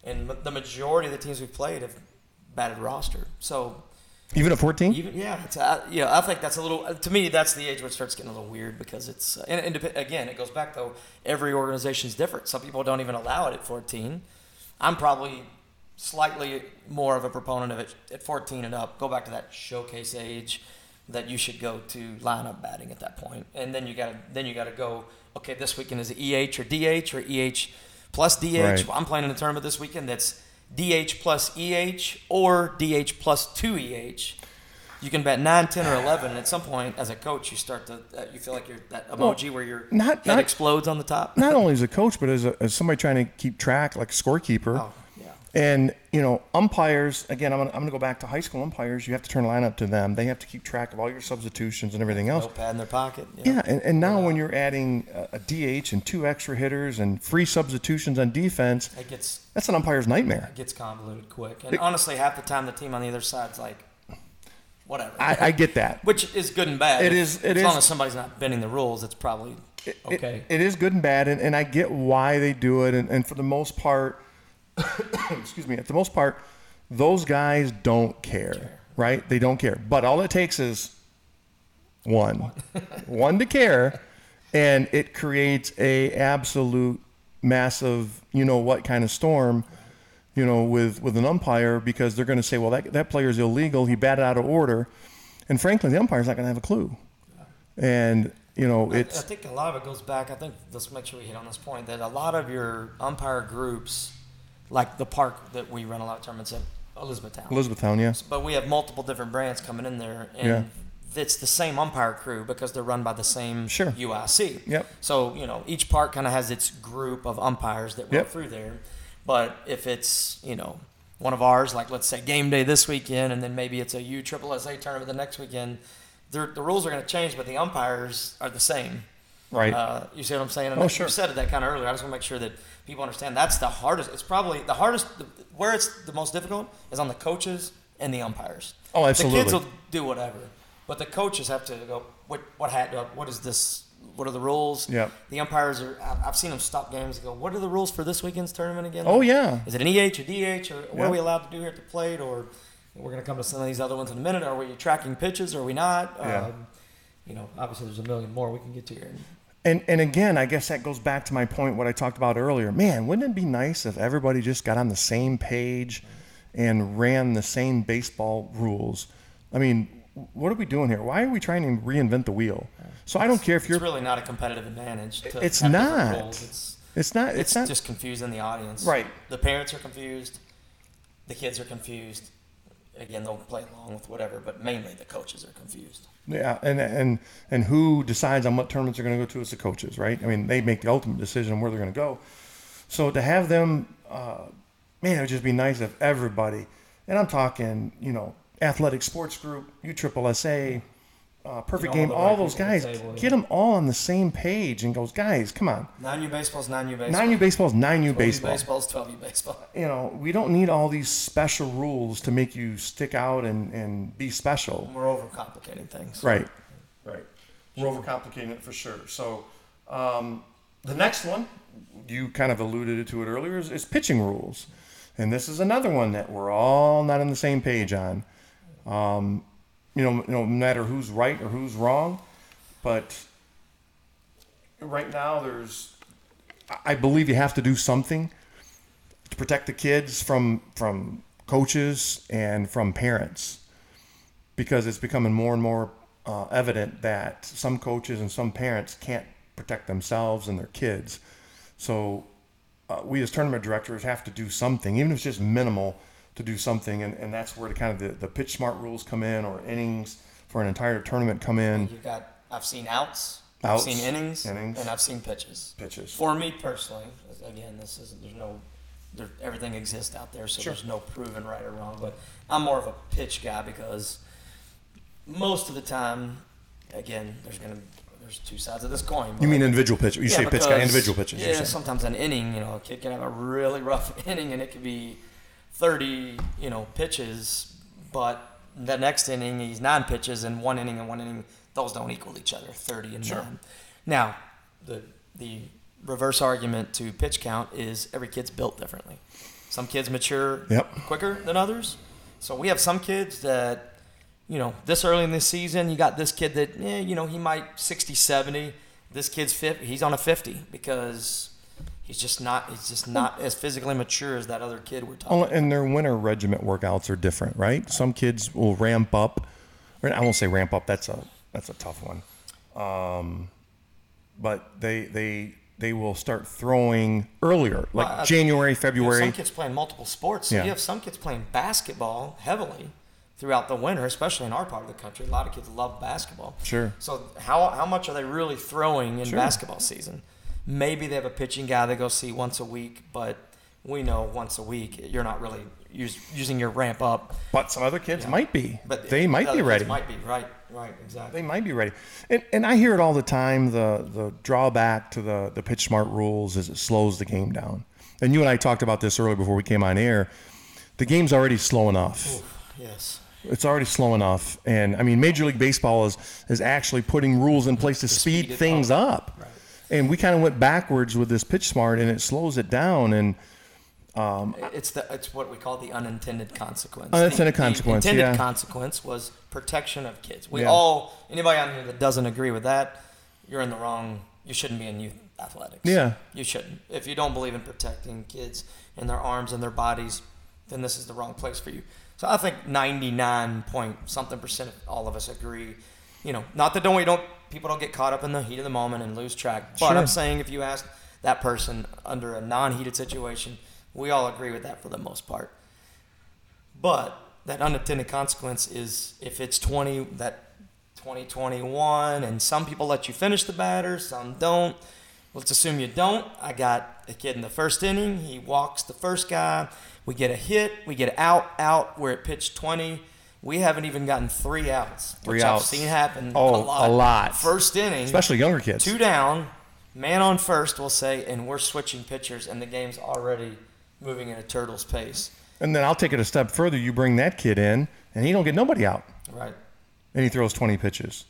[SPEAKER 2] and the majority of the teams we've played have batted roster. So
[SPEAKER 1] Even at 14?
[SPEAKER 2] even yeah, it's, uh, you know, I think that's a little. To me, that's the age where it starts getting a little weird because it's. Uh, and, and again, it goes back though. Every organization's different. Some people don't even allow it at 14. I'm probably slightly more of a proponent of it at 14 and up. Go back to that showcase age that you should go to lineup batting at that point. and then you got to then you got to go. Okay, this weekend is EH or DH or EH plus DH.
[SPEAKER 1] Right.
[SPEAKER 2] I'm playing in a tournament this weekend that's DH plus EH or DH plus 2EH. You can bet 9, 10, or 11, and at some point, as a coach, you start to, uh, you feel like you're that emoji where your
[SPEAKER 1] not-
[SPEAKER 2] head
[SPEAKER 1] not-
[SPEAKER 2] explodes on the top.
[SPEAKER 1] Not only as a coach, but as, a, as somebody trying to keep track, like a scorekeeper.
[SPEAKER 2] Oh.
[SPEAKER 1] And, you know, umpires, again, I'm going to I'm gonna go back to high school umpires. You have to turn a line up to them. They have to keep track of all your substitutions and everything else.
[SPEAKER 2] Notepad in their pocket.
[SPEAKER 1] Yeah, and, and now when uh, you're adding a, a DH and two extra hitters and free substitutions on defense,
[SPEAKER 2] It gets
[SPEAKER 1] that's an umpire's nightmare.
[SPEAKER 2] it gets convoluted quick. And honestly, half the time, the team on the other side's like, whatever.
[SPEAKER 1] I, I get that.
[SPEAKER 2] Which is good and bad.
[SPEAKER 1] It is- it
[SPEAKER 2] as long as somebody's not bending the rules, it's probably
[SPEAKER 1] It-
[SPEAKER 2] okay.
[SPEAKER 1] it is good and bad, and, and I get why they do it. And, and for the most part, excuse me, at the most part, those guys don't care, right? They don't care. But all it takes is one, one to care, and it creates a absolute massive, you know what kind of storm, you know, with with an umpire because they're going to say, well, that that player's illegal. He batted out of order, and frankly, the umpire's not going to have a clue. And you know,
[SPEAKER 2] I-
[SPEAKER 1] it's
[SPEAKER 2] I think a lot of it goes back. I think let's make sure we hit on this point that a lot of your umpire groups, like the park that we run a lot of tournaments at Elizabethtown,
[SPEAKER 1] Elizabethtown, yes.
[SPEAKER 2] but we have multiple different brands coming in there, and it's the same umpire crew because they're run by the same
[SPEAKER 1] Sure.
[SPEAKER 2] UIC.
[SPEAKER 1] Yep.
[SPEAKER 2] So you know each park kind of has its group of umpires that run
[SPEAKER 1] Yep.
[SPEAKER 2] through there, but if it's you know one of ours, like let's say game day this weekend, and then maybe it's a U Triple SA tournament the next weekend. The rules are going to change, but the umpires are the same.
[SPEAKER 1] Right.
[SPEAKER 2] Uh, you see what I'm saying? And
[SPEAKER 1] Oh,
[SPEAKER 2] you
[SPEAKER 1] sure.
[SPEAKER 2] said that kind of earlier. I just want to make sure that people understand that's the hardest. It's probably the hardest. Where it's the most difficult is on the coaches and the umpires.
[SPEAKER 1] Oh, absolutely.
[SPEAKER 2] The kids will do whatever, but the coaches have to go. What what hat? uh, What is this? What are the rules?
[SPEAKER 1] Yep.
[SPEAKER 2] The umpires are. I've- seen them stop games and go. What are the rules for this weekend's tournament again?
[SPEAKER 1] oh yeah.
[SPEAKER 2] Is it an EH or DH or what
[SPEAKER 1] Yeah.
[SPEAKER 2] are we allowed to do here at the plate or we're going to come to some of these other ones in a minute. Are we tracking pitches or are we not?
[SPEAKER 1] Yeah.
[SPEAKER 2] Um, you know, obviously there's a million more we can get to here.
[SPEAKER 1] And and again, I guess that goes back to my point what I talked about earlier. Man, wouldn't it be nice if everybody just got on the same page and ran the same baseball rules? I mean, what are we doing here? Why are we trying to reinvent the wheel? So I don't care if you're It's
[SPEAKER 2] really not a competitive advantage. To
[SPEAKER 1] It's not.
[SPEAKER 2] It's,
[SPEAKER 1] it's not
[SPEAKER 2] it's,
[SPEAKER 1] it's, not
[SPEAKER 2] just confusing the audience.
[SPEAKER 1] Right.
[SPEAKER 2] The parents are confused. The kids are confused. Again, they'll play along with whatever, but mainly the coaches are confused.
[SPEAKER 1] Yeah, and and and who decides on what tournaments they're going to go to is the coaches, right? I mean, they make the ultimate decision on where they're going to go. So to have them, uh, man, it would just be nice if everybody, and I'm talking, you know, Athletx Sports Group, USSSA, uh, perfect game,
[SPEAKER 2] all the
[SPEAKER 1] those guys,
[SPEAKER 2] the table, yeah.
[SPEAKER 1] get them all on the same page and goes, guys, come on,
[SPEAKER 2] Nine U baseball is nine U baseball.
[SPEAKER 1] nine U baseball is nine U
[SPEAKER 2] 12U
[SPEAKER 1] baseball.
[SPEAKER 2] baseball twelve U baseball.
[SPEAKER 1] You know, we don't need all these special rules to make you stick out and and be special.
[SPEAKER 2] We're overcomplicating things.
[SPEAKER 1] Right. Right. We're overcomplicating it for sure. So, um, the next one, you kind of alluded to it earlier, is, is pitching rules. And this is another one that we're all not on the same page on. Um, you know, no matter who's right or who's wrong, but right now there's, I believe you have to do something to protect the kids from from coaches and from parents because it's becoming more and more uh, evident that some coaches and some parents can't protect themselves and their kids. So uh, we as tournament directors have to do something, even if it's just minimal, to do something, and, and that's where the kind of the, the pitch smart rules come in, or innings for an entire tournament come in.
[SPEAKER 2] You've got. I've seen outs.
[SPEAKER 1] Outs,
[SPEAKER 2] I've seen innings,
[SPEAKER 1] innings.
[SPEAKER 2] and I've seen pitches.
[SPEAKER 1] Pitches.
[SPEAKER 2] For me personally, again, this isn't there's no, there, everything exists out there, so
[SPEAKER 1] Sure.
[SPEAKER 2] there's no proven right or wrong. But I'm more of a pitch guy because most of the time, again, there's gonna there's two sides of this coin.
[SPEAKER 1] You mean individual pitch? You
[SPEAKER 2] Yeah,
[SPEAKER 1] say pitch guy, individual pitches.
[SPEAKER 2] Yeah, sometimes an inning, you know, a kid can have a really rough inning and it could be 30, you know, pitches, but the next inning he's nine pitches and one inning and one inning, those don't equal each other, 30 and
[SPEAKER 1] Sure.
[SPEAKER 2] nine. Now, the the reverse argument to pitch count is every kid's built differently. Some kids mature
[SPEAKER 1] Yep.
[SPEAKER 2] quicker than others. So we have some kids that, you know, this early in the season, you got this kid that, eh, you know, he might 60, 70. This kid's 50, he's on a 50 because he's just not, he's just not as physically mature as that other kid we're talking
[SPEAKER 1] Well, and their winter regiment workouts are different, right? Some kids will ramp up, or I won't say ramp up. That's a that's a tough one. Um, but they they they will start throwing earlier, like
[SPEAKER 2] Well, I-
[SPEAKER 1] January, February.
[SPEAKER 2] some kids playing multiple sports. So
[SPEAKER 1] Yeah.
[SPEAKER 2] You have some kids playing basketball heavily throughout the winter, especially in our part of the country. A lot of kids love basketball.
[SPEAKER 1] Sure.
[SPEAKER 2] So how, how much are they really throwing in
[SPEAKER 1] Sure.
[SPEAKER 2] basketball season? Maybe they have a pitching guy they go see once a week, but we know once a week you're not really use, using your ramp up.
[SPEAKER 1] But some other kids might be.
[SPEAKER 2] But
[SPEAKER 1] they might be ready.
[SPEAKER 2] Might be right, right, exactly.
[SPEAKER 1] They might be ready. And, and I hear it all the time. The the drawback to the the pitch smart rules is it slows the game down. And you and I talked about this earlier before we came on air. The game's already slow enough.
[SPEAKER 2] yes.
[SPEAKER 1] It's already slow enough. And I mean, Major League Baseball is is actually putting rules in place to, speed,
[SPEAKER 2] speed it
[SPEAKER 1] things up.
[SPEAKER 2] Right.
[SPEAKER 1] And we kind of went backwards with this pitch smart, and it slows it down. And um,
[SPEAKER 2] It's the it's what we call the unintended consequence.
[SPEAKER 1] Unintended
[SPEAKER 2] The- the
[SPEAKER 1] consequence,
[SPEAKER 2] intended
[SPEAKER 1] yeah.
[SPEAKER 2] consequence was protection of kids. We
[SPEAKER 1] Yeah.
[SPEAKER 2] all anybody on here that doesn't agree with that, you're in the wrong. You shouldn't be in youth athletics.
[SPEAKER 1] Yeah.
[SPEAKER 2] you shouldn't. If you don't believe in protecting kids and their arms and their bodies, then this is the wrong place for you. So I think 99 point something percent of all of us agree. You know, not that don't we don't people don't get caught up in the heat of the moment and lose track. But
[SPEAKER 1] Sure.
[SPEAKER 2] I'm saying if you ask that person under a non-heated situation, we all agree with that for the most part. But that unintended consequence is if it's 20 that 2021 and some people let you finish the batter, some don't. Let's assume you don't. I got a kid in the first inning. He walks the first guy. We get a hit. We get out, out. We're at pitch 20. We haven't even gotten three outs,
[SPEAKER 1] Three
[SPEAKER 2] which
[SPEAKER 1] outs.
[SPEAKER 2] I've seen happen
[SPEAKER 1] Oh,
[SPEAKER 2] a lot.
[SPEAKER 1] a lot.
[SPEAKER 2] First inning,
[SPEAKER 1] especially younger kids.
[SPEAKER 2] two down, man on first, we'll say, and we're switching pitchers, and the game's already moving at a turtle's pace.
[SPEAKER 1] And then I'll take it a step further. You bring that kid in, and he don't get nobody out,
[SPEAKER 2] Right.
[SPEAKER 1] and he throws 20 pitches.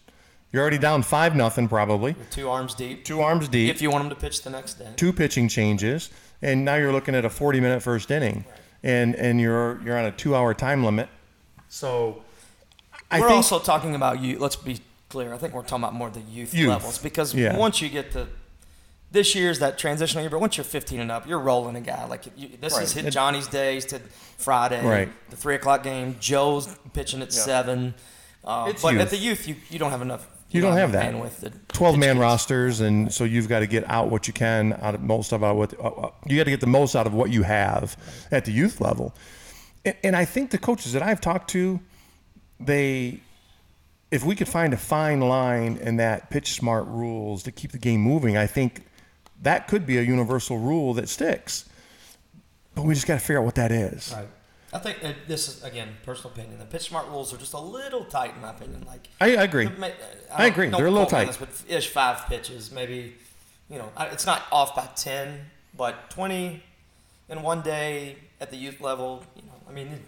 [SPEAKER 1] You're already down five nothing probably.
[SPEAKER 2] With two arms deep.
[SPEAKER 1] Two arms deep.
[SPEAKER 2] If you want him to pitch the next day.
[SPEAKER 1] two pitching changes, and now you're looking at a 40 minute first inning, and and you're you're on a two hour time limit. So, I
[SPEAKER 2] we're
[SPEAKER 1] think
[SPEAKER 2] also talking about you. Let's be clear. I think we're talking about more the youth,
[SPEAKER 1] Youth.
[SPEAKER 2] levels because
[SPEAKER 1] Yeah.
[SPEAKER 2] once you get to this year's that transitional year, but once you're 15 and up, you're rolling a guy. Like you, this is hit Johnny's days to Friday,
[SPEAKER 1] Right.
[SPEAKER 2] the three o'clock game. Joe's pitching at
[SPEAKER 1] Yeah.
[SPEAKER 2] seven. Uh,
[SPEAKER 1] It's
[SPEAKER 2] but
[SPEAKER 1] youth.
[SPEAKER 2] at the youth, you, you don't have enough.
[SPEAKER 1] You don't have that.
[SPEAKER 2] bandwidth to
[SPEAKER 1] 12 man rosters, and so you've got to get out what you can out of most of what uh, uh, you got to get the most out of what you have at the youth level. And, and I think the coaches that I've talked to, they, if we could find a fine line in that pitch smart rules to keep the game moving, I think that could be a universal rule that sticks. But we just got to figure out what that is.
[SPEAKER 2] Right. I think uh, this is again personal opinion. The pitch smart rules are just a little tight in my opinion. Like
[SPEAKER 1] I, I agree.
[SPEAKER 2] Ma-
[SPEAKER 1] I agree. They're a little
[SPEAKER 2] quote me on
[SPEAKER 1] tight.
[SPEAKER 2] this, but ish five pitches, maybe. You know, it's not off by ten, but twenty in one day at the youth level. You know, I mean,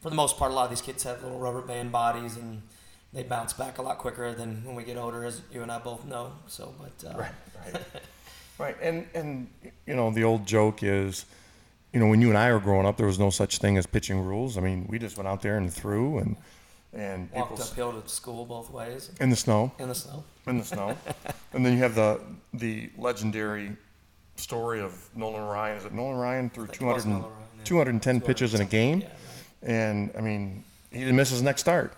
[SPEAKER 2] for the most part, a lot of these kids have little rubber band bodies and they bounce back a lot quicker than when we get older, as you and I both know. So, but uh,
[SPEAKER 1] Right, right, and and you know the old joke is, you know, when you and I were growing up, there was no such thing as pitching rules. I mean, we just went out there and threw and and people
[SPEAKER 2] Walked uphill to school both ways
[SPEAKER 1] in the snow,
[SPEAKER 2] in the snow.
[SPEAKER 1] in the snow, and then you have the the legendary story of Nolan Ryan. Is it Nolan Ryan threw
[SPEAKER 2] think it
[SPEAKER 1] 200
[SPEAKER 2] was
[SPEAKER 1] and-
[SPEAKER 2] Nolan Ryan, yeah.
[SPEAKER 1] 210 pitches in a game, and I mean, he didn't miss his next start.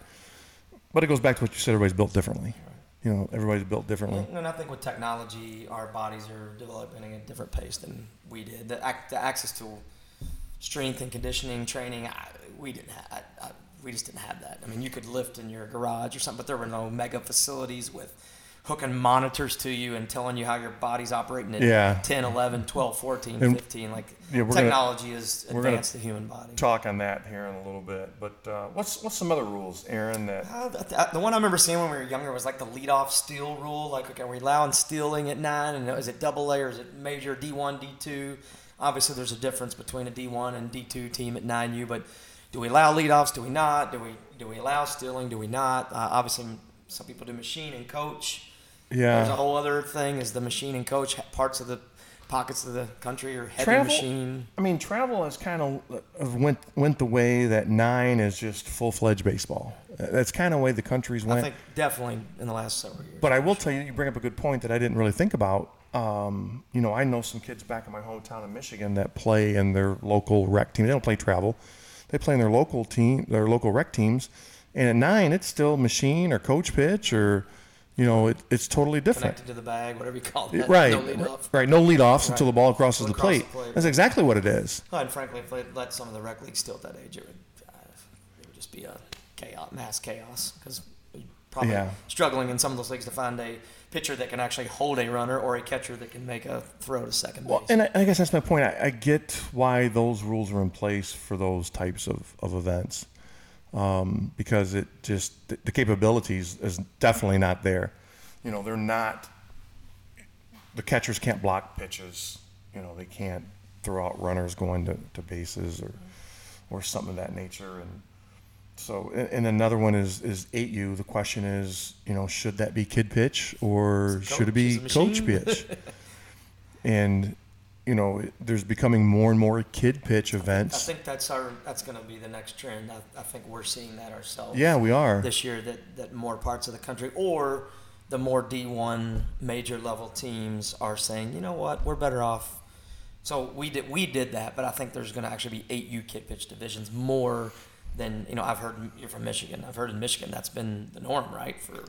[SPEAKER 1] But it goes back to what you said. Everybody's built differently. You know, everybody's built differently.
[SPEAKER 2] And I think with technology, our bodies are developing at a different pace than we did. The, the access to strength and conditioning training, I, we didn't have. I, I, we just didn't have that. I mean, you could lift in your garage or something, but there were no mega facilities with hooking monitors to you and telling you how your body's operating at
[SPEAKER 1] Yeah.
[SPEAKER 2] 10, 11, 12, 14,
[SPEAKER 1] And-
[SPEAKER 2] 15. Like
[SPEAKER 1] Yeah, gonna-
[SPEAKER 2] technology
[SPEAKER 1] gonna
[SPEAKER 2] advanced the human body.
[SPEAKER 1] Talk on that here in a little bit. But uh, what's what's some other rules, Aaron? That
[SPEAKER 2] Uh, the, the- the one I remember seeing when we were younger was like the leadoff steal rule. Like, okay, are we allowing stealing at nine? And is it double A or is it major D1, D2? Obviously, there's a difference between a D1 and D2 team at 9U, but do we allow leadoffs? Do we not? Do we do we allow stealing? Do we not? Uh, obviously, some people do machine and coach. There's a whole other thing is the machine and coach parts of the pockets of the country are heavy
[SPEAKER 1] Travel?
[SPEAKER 2] machine.
[SPEAKER 1] I mean, travel has kind of went went the way that nine is just full fledged baseball. Uh, That's kind of the way the countries went.
[SPEAKER 2] I think definitely in the last several years.
[SPEAKER 1] But I will tell you, you bring up a good point that I didn't really think about. Um, you know, I know some kids back in my hometown in Michigan that play in their local rec team. They don't play travel; they play in their local team, their local rec teams. And at nine, it's still machine or coach pitch, or you know, it, it's totally different.
[SPEAKER 2] connected to the bag, whatever you call it.
[SPEAKER 1] Right,
[SPEAKER 2] No leadoff.
[SPEAKER 1] right. No leadoffs
[SPEAKER 2] Right.
[SPEAKER 1] until the ball crosses the plate.
[SPEAKER 2] the plate.
[SPEAKER 1] That's exactly what it is.
[SPEAKER 2] Well, and frankly, if they let some of the rec leagues still at that age, it would, uh, it would just be a chaos, mass chaos. Because probably
[SPEAKER 1] Yeah.
[SPEAKER 2] struggling in some of those leagues to find a pitcher that can actually hold a runner or a catcher that can make a throw to second base.
[SPEAKER 1] Well, and I, I guess that's my point. I, I get why those rules are in place for those types of, of events um, because it just the, the capabilities is definitely not there. You know, they're not. The catchers can't block pitches. You know, they can't throw out runners going to, to bases or or something of that nature. And so, and, and another one is is eight U. The question is, you know, should that be kid pitch or should it be coach pitch? and you know, there's becoming more and more kid pitch events.
[SPEAKER 2] I think that's our that's going to be the next trend. I, I think we're seeing that ourselves.
[SPEAKER 1] Yeah, we are.
[SPEAKER 2] this year that, that more parts of the country or the more D1 major level teams are saying, you know what, we're better off. So we did we did that, but I think there's going to actually be eight U kid pitch divisions more than you know. I've heard you're from Michigan. I've heard in Michigan that's been the norm, right, for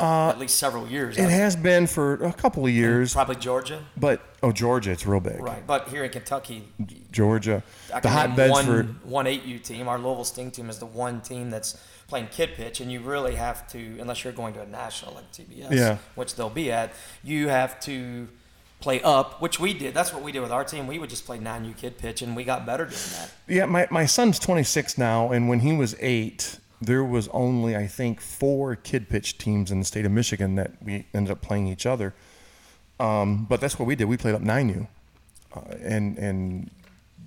[SPEAKER 2] at least several years.
[SPEAKER 1] Uh, It has been for a couple of years,
[SPEAKER 2] probably Georgia,
[SPEAKER 1] but oh, Georgia, it's real big.
[SPEAKER 2] right? But here in Kentucky,
[SPEAKER 1] Georgia,
[SPEAKER 2] I
[SPEAKER 1] the hotbeds
[SPEAKER 2] one,
[SPEAKER 1] for
[SPEAKER 2] one 8U team. Our Louisville Sting team is the one team that's playing kid pitch, and you really have to, unless you're going to a national like TBS,
[SPEAKER 1] Yeah.
[SPEAKER 2] which they'll be at, you have to play up, which we did. That's what we did with our team. We would just play 9U kid pitch, and we got better doing that.
[SPEAKER 1] Yeah, my, my son's 26 now, and when he was eight, there was only, I think, four kid pitch teams in the state of Michigan that we ended up playing each other. Um, but that's what we did. We played up 9U. Uh, and, and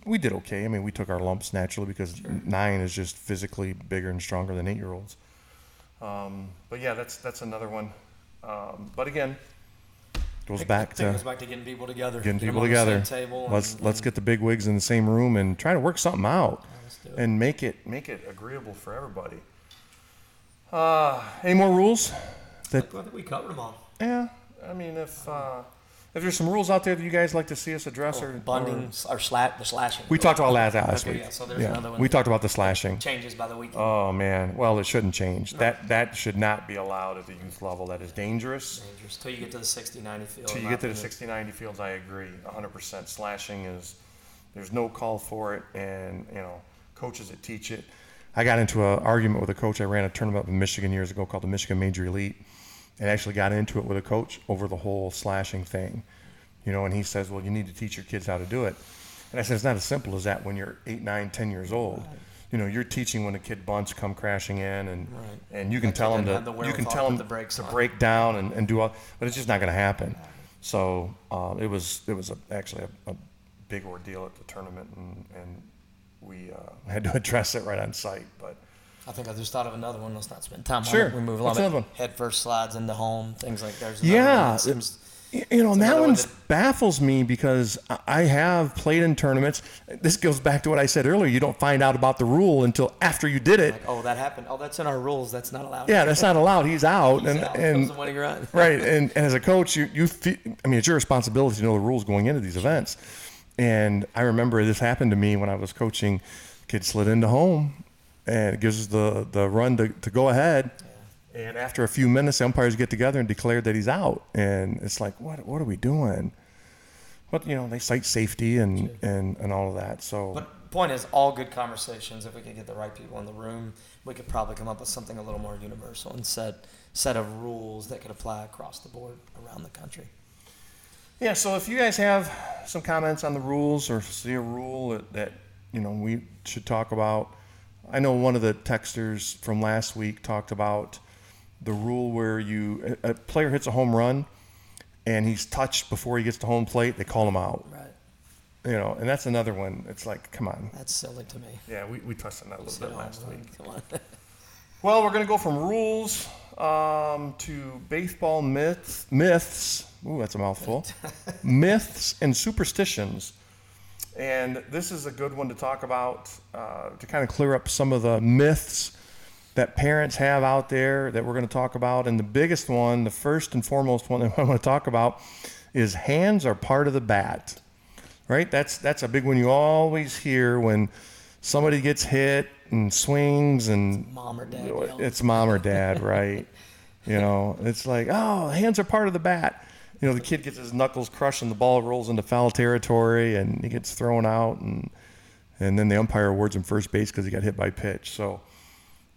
[SPEAKER 1] we did okay. I mean, we took our lumps naturally because nine is just physically bigger and stronger than eight year olds. Um, but yeah, that's, that's another one. Um, but again, goes back to
[SPEAKER 2] goes back to getting people together,
[SPEAKER 1] getting people together.
[SPEAKER 2] table.
[SPEAKER 1] let's
[SPEAKER 2] and-
[SPEAKER 1] let's get the big wigs in the same room and try to work something out
[SPEAKER 2] it.
[SPEAKER 1] and make it make it agreeable for everybody. Uh, any more rules? That
[SPEAKER 2] I think we covered them all.
[SPEAKER 1] yeah, I mean if uh, if there's some rules out there that you guys like to see us address or,
[SPEAKER 2] Oh, Bunding or sla- the slashing.
[SPEAKER 1] we talked about that last
[SPEAKER 2] Okay,
[SPEAKER 1] week.
[SPEAKER 2] yeah, so there's another one.
[SPEAKER 1] We talked about the slashing.
[SPEAKER 2] changes by the weekend.
[SPEAKER 1] Oh man, well it shouldn't change. That that should not be allowed at the youth level. That is dangerous.
[SPEAKER 2] Dangerous till you get to the 60, 90 field.
[SPEAKER 1] Till you get to the 60, 90 fields, I agree. 100% slashing is, there's no call for it. And, you know, coaches that teach it. I got into an argument with a coach. I ran a tournament in Michigan years ago called the Michigan Major Elite and actually got into it with a coach over the whole slashing thing. You know, and he says, well, you need to teach your kids how to do it. And I said, it's not as simple as that when you're eight, nine, ten years old. You know, you're teaching when a kid bunts come crashing in, and
[SPEAKER 2] Right.
[SPEAKER 1] and you can tell them to
[SPEAKER 2] the
[SPEAKER 1] you can tell them
[SPEAKER 2] the brakes
[SPEAKER 1] to
[SPEAKER 2] on.
[SPEAKER 1] break down and, and do all, but it's just not going to happen. So uh, it was it was a, actually a, a big ordeal at the tournament, and, and we uh, had to address it right on site. But
[SPEAKER 2] I think I just thought of another one. Let's not spend time
[SPEAKER 1] Sure.
[SPEAKER 2] on it. We move along.
[SPEAKER 1] Another one?
[SPEAKER 2] Head first slides into home, things like that.
[SPEAKER 1] Yeah.
[SPEAKER 2] One seems
[SPEAKER 1] You know, and that
[SPEAKER 2] one that-
[SPEAKER 1] baffles me because I- have played in tournaments. This goes back to what I said earlier. You don't find out about the rule until after you did it.
[SPEAKER 2] Like, oh, that happened. Oh, that's in our rules. That's not allowed.
[SPEAKER 1] Yeah, that's not allowed. He's out,
[SPEAKER 2] He's
[SPEAKER 1] and
[SPEAKER 2] out.
[SPEAKER 1] and right, and, and as a coach, you you feel, I mean, it's your responsibility to know the rules going into these events. And I remember this happened to me when I was coaching. Kid slid into home, and it gives us the the run to, to go ahead. And after a few minutes, the umpires get together and declare that he's out. And it's like, what what are we doing? But you know, they cite safety and and and all of that. So
[SPEAKER 2] But point is, all good conversations. If we could get the right people in the room, we could probably come up with something a little more universal and set set of rules that could apply across the board around the country.
[SPEAKER 1] Yeah, so if you guys have some comments on the rules or see a rule that, that you know we should talk about, I know one of the texters from last week talked about the rule where you a a player hits a home run and he's touched before he gets to home plate, they call him out.
[SPEAKER 2] Right.
[SPEAKER 1] You know, and that's another one. It's like, come on.
[SPEAKER 2] That's silly to me.
[SPEAKER 1] Yeah, we, we touched on that a little bit last
[SPEAKER 2] on,
[SPEAKER 1] week.
[SPEAKER 2] Come on.
[SPEAKER 1] Well, we're going to go from rules um, to baseball myths. Myths. Ooh, that's a mouthful. myths and superstitions. And this is a good one to talk about uh, to kind of clear up some of the myths that parents have out there that we're going to talk about. And the biggest one, the first and foremost one that I want to talk about, is hands are part of the bat. Right? That's that's a big one you always hear when somebody gets hit and swings and
[SPEAKER 2] Mom or dad.
[SPEAKER 1] it's mom or dad, right? you know, it's like, oh, hands are part of the bat. You know, the kid gets his knuckles crushed and the ball rolls into foul territory and he gets thrown out and and then the umpire awards him first base because he got hit by pitch. So,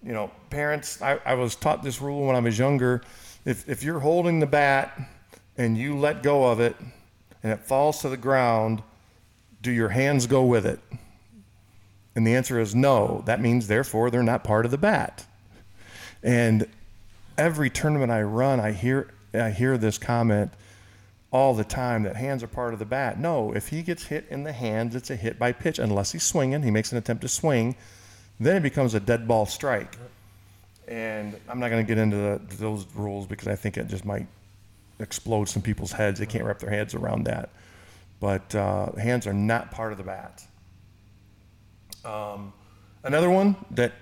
[SPEAKER 1] you know, parents, I, I was taught this rule when I was younger. If if you're holding the bat and you let go of it and it falls to the ground, do your hands go with it? And the answer is no. That means, therefore, they're not part of the bat. And every tournament I run, I hear I hear this comment all the time that hands are part of the bat. No, if he gets hit in the hands, it's a hit by pitch. Unless he's swinging, he makes an attempt to swing, then it becomes a dead ball strike. And I'm not going to get into the, those rules because I think it just might explode some people's heads. They can't wrap their heads around that. But uh, hands are not part of the bat. Um, another one that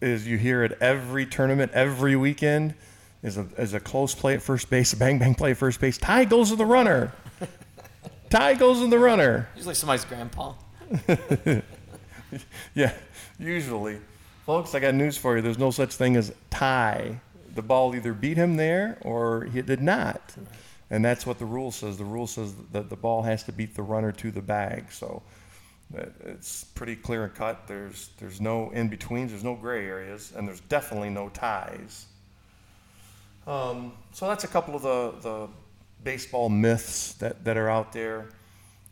[SPEAKER 1] is you hear at every tournament, every weekend, is a, is a close play at first base, a bang bang play at first base. Tie goes to the runner. Tie goes to the runner.
[SPEAKER 2] Usually somebody's grandpa.
[SPEAKER 1] Yeah, usually. Folks, I got news for you. There's no such thing as tie. The ball either beat him there or he did not. And that's what the rule says. The rule says that the ball has to beat the runner to the bag. So uh, it's pretty clear and cut. There's there's no in betweens. There's no gray areas, and there's definitely no ties. Um, so that's a couple of the the baseball myths that that are out there.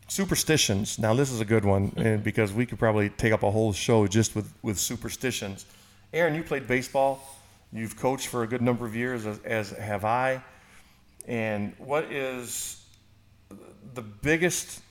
[SPEAKER 1] Superstitions. Now this is a good one, and because we could probably take up a whole show just with with superstitions. Aaron, you played baseball. You've coached for a good number of years, as, as have I. And what is the biggest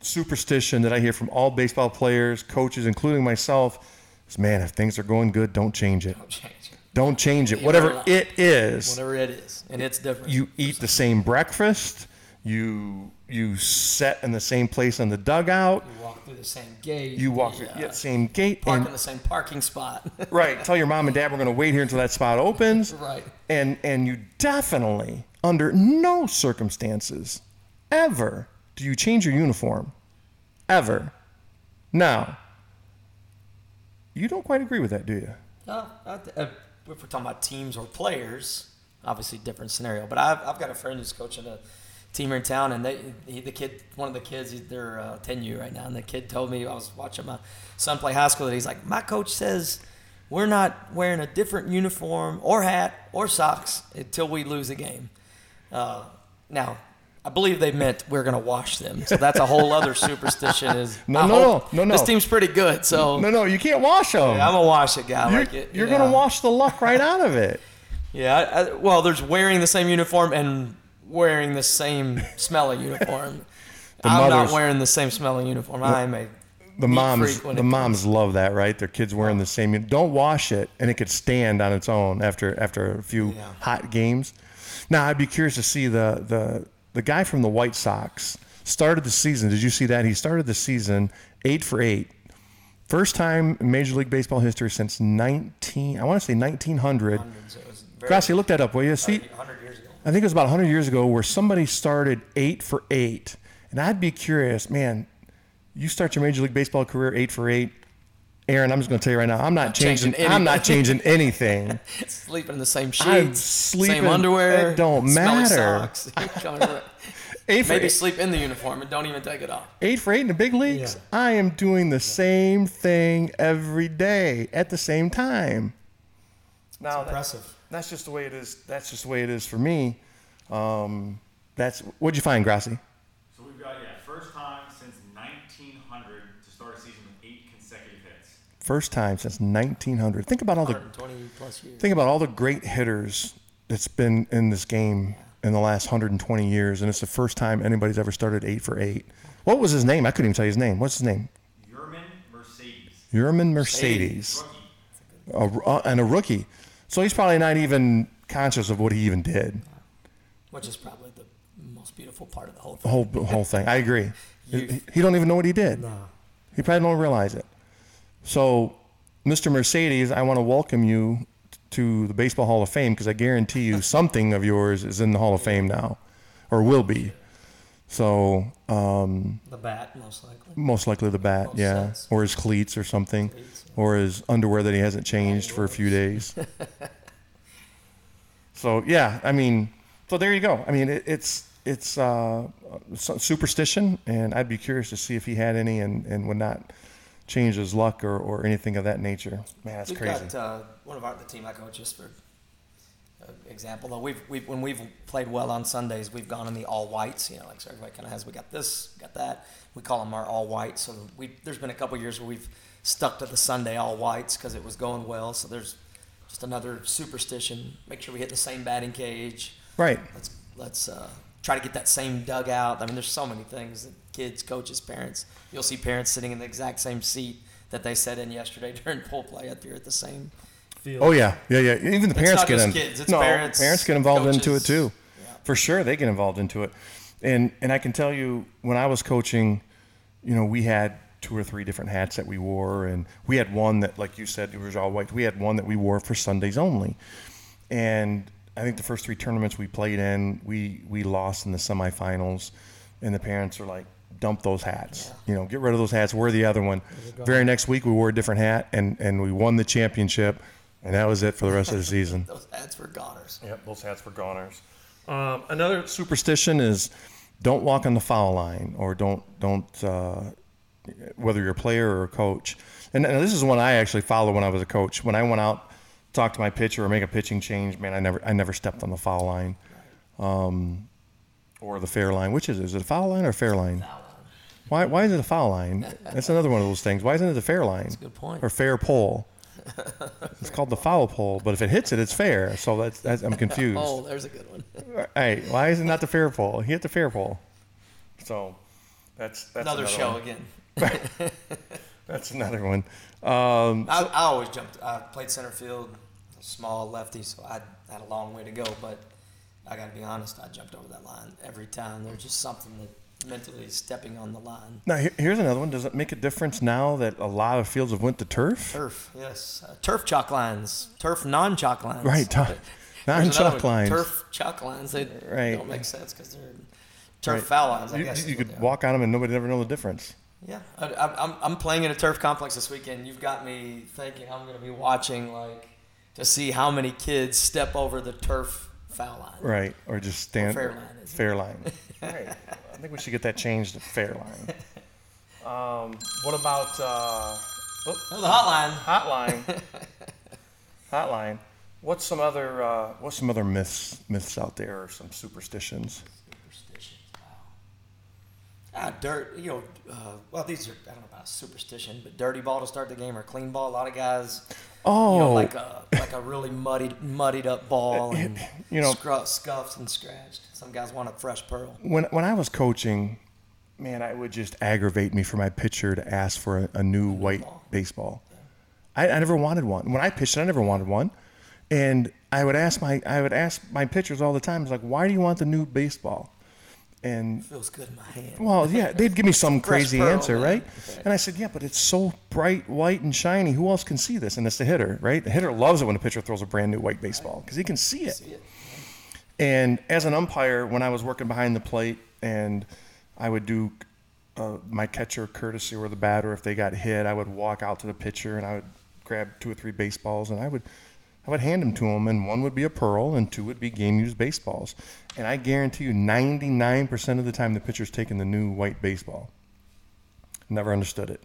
[SPEAKER 1] superstition that I hear from all baseball players, coaches, including myself, is man, if things are going good, don't change it.
[SPEAKER 2] Don't change it.
[SPEAKER 1] Don't change it. Whatever it is,
[SPEAKER 2] Whatever it is, and it's different.
[SPEAKER 1] you eat the same breakfast. You you sit in the same place in the dugout.
[SPEAKER 2] You walk through the same gate.
[SPEAKER 1] You walk through the same gate.
[SPEAKER 2] park
[SPEAKER 1] And,
[SPEAKER 2] in the same parking spot.
[SPEAKER 1] right. Tell your mom and dad we're going to wait here until that spot opens.
[SPEAKER 2] right.
[SPEAKER 1] And and you definitely, under no circumstances, ever do you change your uniform. Ever. Now, you don't quite agree with that, do you?
[SPEAKER 2] Uh, I uh, if we're talking about teams or players, obviously different scenario. But I've, I've got a friend who's coaching a team here in town, and they he, the kid, one of the kids, they're uh, 10U right now, and the kid told me I was watching my son play high school that he's like, my coach says we're not wearing a different uniform or hat or socks until we lose a game. Uh, now. I believe they meant we're going to wash them, so that's a whole other superstition. Is
[SPEAKER 1] No,
[SPEAKER 2] I
[SPEAKER 1] no, no, no,
[SPEAKER 2] This team's pretty good, so
[SPEAKER 1] No, no, you can't wash them.
[SPEAKER 2] I'm a wash it guy.
[SPEAKER 1] you're
[SPEAKER 2] like it,
[SPEAKER 1] you're
[SPEAKER 2] yeah.
[SPEAKER 1] going to wash the luck right out of it.
[SPEAKER 2] Yeah, I, I, well, there's wearing the same uniform and wearing the same smelling uniform. I'm not wearing the same smelling uniform. I'm a
[SPEAKER 1] The moms, the moms love that, right? Their kids wearing the same. Don't wash it, and it could stand on its own after after a few
[SPEAKER 2] Yeah.
[SPEAKER 1] hot games. Now, I'd be curious to see the the the guy from the White Sox started the season. Did you see that? He started the season eight for eight. First time in Major League Baseball history since 19, I want to say 1900.
[SPEAKER 2] Hundreds. It was
[SPEAKER 1] Grassy, look that up, will you? See. I think it was about 100 years ago where somebody started eight for eight. And I'd be curious, man, you start your Major League Baseball career eight for eight. Aaron, I'm just going to tell you right now, I'm not changing.
[SPEAKER 2] changing
[SPEAKER 1] I'm not
[SPEAKER 2] anything.
[SPEAKER 1] changing anything.
[SPEAKER 2] Sleeping in the same sheets,
[SPEAKER 1] I'm sleeping-
[SPEAKER 2] same underwear.
[SPEAKER 1] it don't matter.
[SPEAKER 2] Socks.
[SPEAKER 1] Eight for
[SPEAKER 2] Maybe
[SPEAKER 1] eight,
[SPEAKER 2] sleep in the uniform and don't even take it off.
[SPEAKER 1] eight for eight in the big leagues.
[SPEAKER 2] Yeah.
[SPEAKER 1] I am doing the same thing every day at the same time. Now that-
[SPEAKER 2] Impressive.
[SPEAKER 1] that's just the way it is. That's just the way it is for me. Um, that's what'd you find, Grassi?
[SPEAKER 3] So we've got, yeah, first time since 1900 to start a season with eight consecutive hits.
[SPEAKER 1] First time since 1900. Think about all the
[SPEAKER 2] plus years.
[SPEAKER 1] think about all the great hitters that's been in this game in the last 120 years, and it's the first time anybody's ever started eight for eight. What was his name? I couldn't even tell you his name. What's his name?
[SPEAKER 3] Yermín Mercedes.
[SPEAKER 1] Yermín Mercedes,
[SPEAKER 3] Rookie.
[SPEAKER 1] a, uh, and a rookie. So he's probably not even conscious of what he even did.
[SPEAKER 2] which is probably the most beautiful part of the whole thing.
[SPEAKER 1] whole the whole thing. I agree. He, he don't even know what he did.
[SPEAKER 2] No.
[SPEAKER 1] He probably don't realize it. So, Mr. Mercedes, I want to welcome you to the Baseball Hall of Fame because I guarantee you something of yours is in the Hall of Fame now, or will be. So, um,
[SPEAKER 2] The bat, most likely.
[SPEAKER 1] most likely the bat,
[SPEAKER 2] Most
[SPEAKER 1] yeah,
[SPEAKER 2] sets.
[SPEAKER 1] or his cleats or something,
[SPEAKER 2] Cleats, yeah.
[SPEAKER 1] or his underwear that he hasn't changed for a few days. so yeah, I mean, so there you go. I mean, it, it's it's uh, superstition, and I'd be curious to see if he had any and, and would not change his luck or, or anything of that nature. Man, that's
[SPEAKER 2] We've
[SPEAKER 1] crazy.
[SPEAKER 2] got uh, one of our the team I coach just for uh, example. Though we've, we've when we've played well on Sundays, we've gone in the all whites. You know, like so everybody kind of has. We got this, got that. We call them our all whites. So we there's been a couple years where we've stuck to the Sunday all whites because it was going well. So there's just another superstition. Make sure we hit the same batting cage.
[SPEAKER 1] right.
[SPEAKER 2] Let's let's uh, try to get that same dugout. I mean, there's so many things that kids, coaches, parents. You'll see parents sitting in the exact same seat that they sat in yesterday during pool play up here at the same field.
[SPEAKER 1] Oh yeah, yeah, yeah. Even the parents get in.
[SPEAKER 2] kids,
[SPEAKER 1] no,
[SPEAKER 2] parents,
[SPEAKER 1] get involved into it too.
[SPEAKER 2] Yeah.
[SPEAKER 1] For sure, they get involved into it. And and I can tell you, when I was coaching, you know, we had two or three different hats that we wore, and we had one that, like you said, it was all white. We had one that we wore for Sundays only, and I think the first three tournaments we played in, we we lost in the semifinals, and the parents are like, dump those hats. You know, get rid of those hats. Wear the other one. Very next week, we wore a different hat, and and we won the championship, and that was it for the rest of the season.
[SPEAKER 2] Those hats were goners.
[SPEAKER 1] Yep, those hats were goners. Um, another superstition is don't walk on the foul line or don't don't uh, whether you're a player or a coach. And, and this is one I actually followed when I was a coach. When I went out, talk to my pitcher or make a pitching change, man, I never I never stepped on the foul line, um, or the fair line. Which is it? Is it a foul line or a fair line? Why why isn't it a foul line? That's another one of those things. Why isn't it a fair line?
[SPEAKER 2] a good point.
[SPEAKER 1] Or fair pole. It's called the foul pole, but if it hits it, it's fair. So that's, that's I'm confused.
[SPEAKER 2] Oh, there's a good one.
[SPEAKER 1] Hey, why is it not the fair pole? He hit the fair pole. So that's that's
[SPEAKER 2] another, show
[SPEAKER 1] one.
[SPEAKER 2] again.
[SPEAKER 1] That's another one. Um,
[SPEAKER 2] I, I always jumped. I played center field, small lefty, so I had a long way to go. But I got to be honest, I jumped over that line every time. There's just something that mentally stepping on the line.
[SPEAKER 1] now here- here's another one. Does it make a difference now that a lot of fields have went to turf?
[SPEAKER 2] Turf, yes. Uh, turf chalk lines. Turf non-chalk lines.
[SPEAKER 1] Right,
[SPEAKER 2] There's
[SPEAKER 1] non-chalk lines.
[SPEAKER 2] Turf chalk lines. They
[SPEAKER 1] Right.
[SPEAKER 2] don't make sense because they're turf
[SPEAKER 1] Right.
[SPEAKER 2] foul lines. I
[SPEAKER 1] You,
[SPEAKER 2] guess
[SPEAKER 1] you could walk on them and nobody'd ever know the difference.
[SPEAKER 2] Yeah, I, I, I'm, I'm playing in a turf complex this weekend. You've got me thinking I'm going to be watching like to see how many kids step over the turf foul line.
[SPEAKER 1] Right, or just stand
[SPEAKER 2] fair line, isn't it?
[SPEAKER 1] Fair line. right. I think we should get that changed to fair line. Um, what about uh, oh,
[SPEAKER 2] the hotline.
[SPEAKER 1] hotline? hotline. What's some other uh, what's some other myths myths out there or some superstitions?
[SPEAKER 2] Superstitions. Ah, dirt. You know, uh, well, these are I don't know about superstition, but dirty ball to start the game or clean ball. A lot of guys.
[SPEAKER 1] Oh,
[SPEAKER 2] You know, like a like a really muddied muddied up ball and
[SPEAKER 1] You know-
[SPEAKER 2] scuffed and scratched. Some guys want a fresh pearl.
[SPEAKER 1] when when I was coaching, man, I would just aggravate me for my pitcher to ask for a, a new white
[SPEAKER 2] ball.
[SPEAKER 1] baseball. I, I never wanted one. When I pitched, I never wanted one, and I would ask my I would ask my pitchers all the time. It's like, why do you want the new baseball? And
[SPEAKER 2] Feels good in my hand.
[SPEAKER 1] well, yeah, they'd give me some crazy
[SPEAKER 2] pearl,
[SPEAKER 1] answer,
[SPEAKER 2] man.
[SPEAKER 1] right? And I said, yeah, but it's so bright white and shiny. Who else can see this? And it's the hitter, right? The hitter loves it when a pitcher throws a brand new white baseball because he can see it.
[SPEAKER 2] See it?
[SPEAKER 1] And as an umpire, when I was working behind the plate and I would do uh, my catcher courtesy or the batter, if they got hit, I would walk out to the pitcher and I would grab two or three baseballs and I would I would hand them to them, and one would be a pearl and two would be game used baseballs. And I guarantee you, 99% of the time, the pitcher's taking the new white baseball. Never understood it.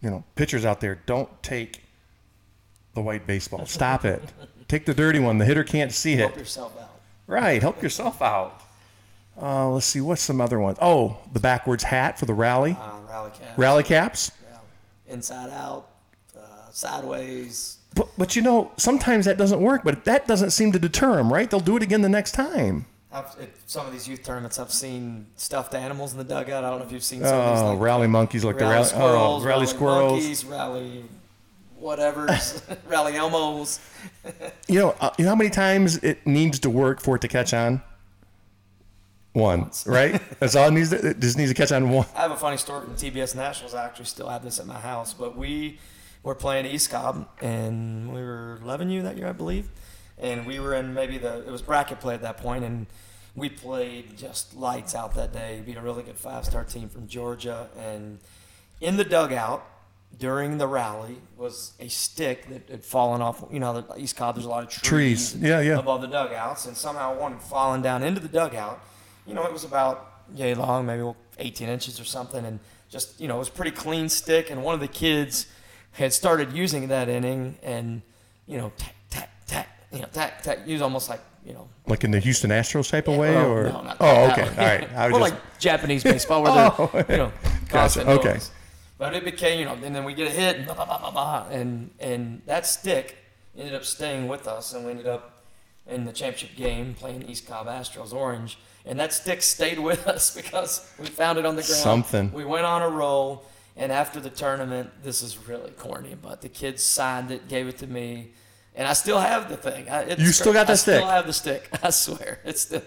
[SPEAKER 1] You know, pitchers out there, don't take the white baseball. Stop it. Take the dirty one. The hitter can't see it.
[SPEAKER 2] Help yourself out.
[SPEAKER 1] Right, help yourself out. Uh, let's see, what's some other ones? Oh, the backwards hat for the rally.
[SPEAKER 2] Uh, rally cap.
[SPEAKER 1] Rally caps.
[SPEAKER 2] Yeah. Inside out, uh, sideways.
[SPEAKER 1] But, but you know, sometimes that doesn't work, but that doesn't seem to deter them, right? They'll do it again the next time.
[SPEAKER 2] I've, at some of these youth tournaments, I've seen stuffed animals in the dugout. I don't know if you've seen some of these.
[SPEAKER 1] Oh,
[SPEAKER 2] Like
[SPEAKER 1] rally monkeys like
[SPEAKER 2] rally
[SPEAKER 1] the rally,
[SPEAKER 2] squirrels,
[SPEAKER 1] oh, rally squirrels.
[SPEAKER 2] monkeys, rally whatever's, rally elmos.
[SPEAKER 1] You know, uh, you know how many times it needs to work for it to catch on? Once, right? That's all it needs. To, it just needs to catch on one.
[SPEAKER 2] I have a funny story from TBS Nationals. I actually still have this at my house, but we were playing East Cobb, and we were 11U that year, I believe. And we were in maybe the it was bracket play at that point, and we played just lights out that day. We Beat a really good five-star team from Georgia, and in the dugout during the rally was a stick that had fallen off. You know, the East Cobb there's a lot of trees,
[SPEAKER 1] Trees. Yeah, yeah.
[SPEAKER 2] above the dugouts, and somehow one had fallen down into the dugout. You know, it was about yay long, maybe 18 inches or something, and just you know, it was a pretty clean stick. And one of the kids had started using that inning, and you know, tack, tack, tack, you know, tack, tack, use almost like you know.
[SPEAKER 1] Like in the Houston Astros type of way,
[SPEAKER 2] well,
[SPEAKER 1] or
[SPEAKER 2] no, not
[SPEAKER 1] oh, okay, all right. I was
[SPEAKER 2] More
[SPEAKER 1] just
[SPEAKER 2] like Japanese baseball, where they're
[SPEAKER 1] Oh,
[SPEAKER 2] you know
[SPEAKER 1] gotcha,
[SPEAKER 2] constant
[SPEAKER 1] okay.
[SPEAKER 2] noise. But it became, you know, and then we get a hit, and blah, blah, blah, blah, blah, and and that stick ended up staying with us, and we ended up in the championship game playing East Cobb Astros Orange, and that stick stayed with us because we found it on the ground.
[SPEAKER 1] Something.
[SPEAKER 2] We went on a roll, and after the tournament, this is really corny, but the kids signed it, gave it to me, and I still have the thing. I, it's
[SPEAKER 1] You still got
[SPEAKER 2] I
[SPEAKER 1] that stick?
[SPEAKER 2] still have the stick. I swear, it's the.